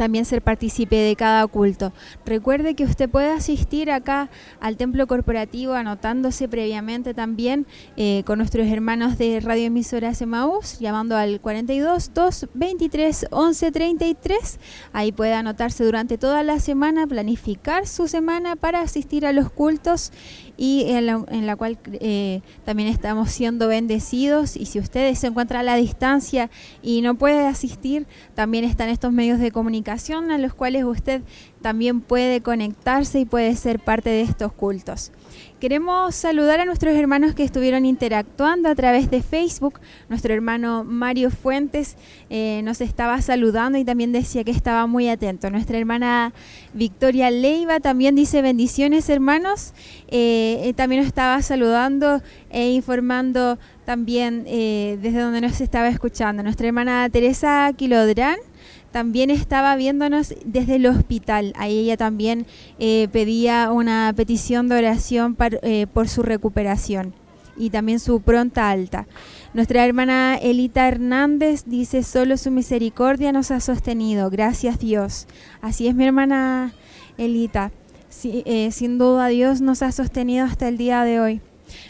también ser partícipe de cada culto. Recuerde que usted puede asistir acá al templo corporativo anotándose previamente también eh, con nuestros hermanos de Radio Emisora Emaús, llamando al 42 2 23 11 33. Ahí puede anotarse durante toda la semana, planificar su semana para asistir a los cultos y en la, en la cual eh, también estamos siendo bendecidos. Y si usted se encuentra a la distancia y no puede asistir, también están estos medios de comunicación a los cuales usted también puede conectarse y puede ser parte de estos cultos. Queremos saludar a nuestros hermanos que estuvieron interactuando a través de Facebook. Nuestro hermano Mario Fuentes eh, nos estaba saludando y también decía que estaba muy atento. Nuestra hermana Victoria Leiva también dice bendiciones hermanos. Eh, eh, también nos estaba saludando e informando también desde donde nos estaba escuchando. Nuestra hermana Teresa Quilodrán también estaba viéndonos desde el hospital. Ahí ella también eh, pedía una petición de oración eh, por su recuperación y también su pronta alta. Nuestra hermana Elita Hernández dice, solo su misericordia nos ha sostenido. Gracias Dios. Así es mi hermana Elita. Eh, sin duda Dios nos ha sostenido hasta el día de hoy.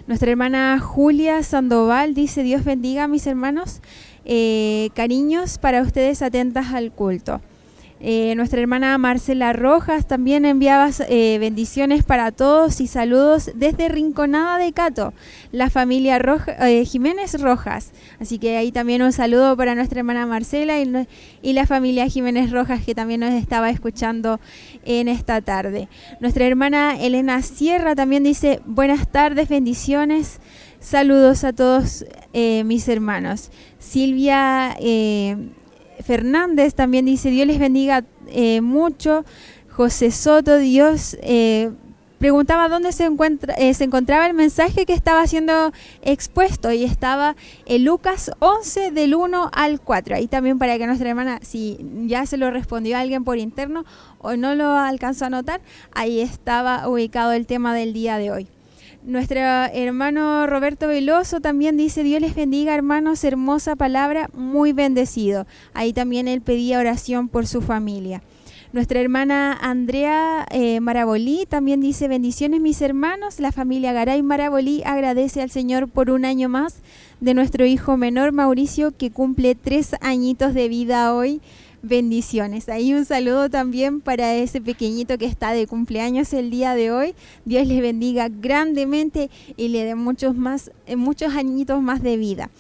Nuestra hermana Julia Sandoval dice, Dios bendiga a mis hermanos. Eh, cariños para ustedes atentas al culto. Eh, nuestra hermana Marcela Rojas también enviaba eh, bendiciones para todos y saludos desde Rinconada de Cato, la familia Jiménez Rojas. Así que ahí también un saludo para nuestra hermana Marcela y, y la familia Jiménez Rojas que también nos estaba escuchando en esta tarde. Nuestra hermana Elena Sierra también dice buenas tardes, bendiciones. Saludos a todos mis hermanos. Silvia eh, Fernández también dice, Dios les bendiga eh, mucho. José Soto, Dios eh, preguntaba dónde se, encuentra, eh, se encontraba el mensaje que estaba siendo expuesto y estaba en Lucas 11 del 1 al 4. Ahí también para que nuestra hermana, si ya se lo respondió a alguien por interno o no lo alcanzó a notar, ahí estaba ubicado el tema del día de hoy. Nuestro hermano Roberto Veloso también dice, Dios les bendiga hermanos, hermosa palabra, muy bendecido. Ahí también él pedía oración por su familia. Nuestra hermana Andrea eh, Marabolí también dice, bendiciones mis hermanos, la familia Garay Marabolí agradece al Señor por un año más de nuestro hijo menor Mauricio que cumple tres añitos de vida hoy. Bendiciones. Ahí un saludo también para ese pequeñito que está de cumpleaños el día de hoy. Dios les bendiga grandemente y le dé muchos más, eh, muchos añitos más de vida.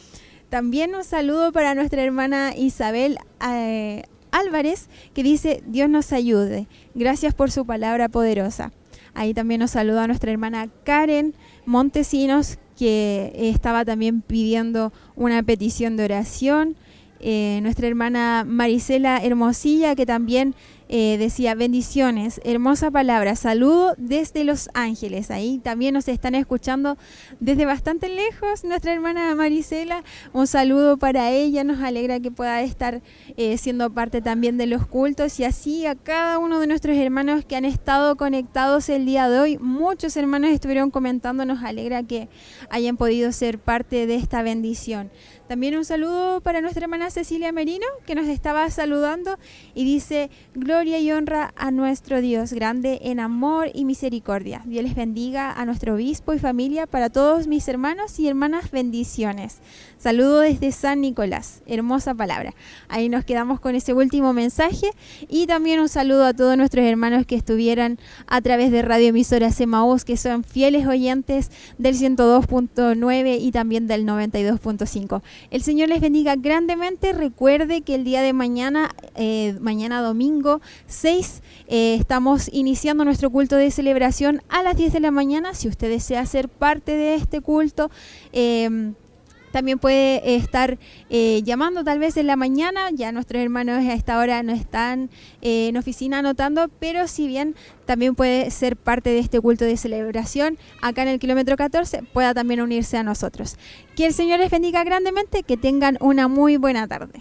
También un saludo para nuestra hermana Isabel eh, Álvarez que dice, Dios nos ayude. Gracias por su palabra poderosa. Ahí también nos saluda nuestra hermana Karen Montesinos, que estaba también pidiendo una petición de oración. Eh, nuestra hermana Marisela Hermosilla, que también eh, decía bendiciones, hermosa palabra, saludo desde Los Ángeles. Ahí también nos están escuchando desde bastante lejos nuestra hermana Marisela. Un saludo para ella, nos alegra que pueda estar eh, siendo parte también de los cultos y así a cada uno de nuestros hermanos que han estado conectados el día de hoy. Muchos hermanos estuvieron comentando, nos alegra que hayan podido ser parte de esta bendición. También un saludo para nuestra hermana Cecilia Merino, que nos estaba saludando y dice, gloria y honra a nuestro Dios, grande en amor y misericordia. Dios les bendiga a nuestro obispo y familia, para todos mis hermanos y hermanas, bendiciones. Saludo desde San Nicolás, hermosa palabra. Ahí nos quedamos con ese último mensaje y también un saludo a todos nuestros hermanos que estuvieran a través de Radio Emisora Semaús, que son fieles oyentes del 102.9 y también del 92.5. El Señor les bendiga grandemente. Recuerde que el día de mañana, eh, mañana domingo 6, eh, estamos iniciando nuestro culto de celebración a las 10 de la mañana. Si usted desea ser parte de este culto, eh, también puede estar eh, llamando tal vez en la mañana, ya nuestros hermanos a esta hora no están eh, en oficina anotando, pero si bien también puede ser parte de este culto de celebración acá en el kilómetro 14, pueda también unirse a nosotros. Que el Señor les bendiga grandemente, que tengan una muy buena tarde.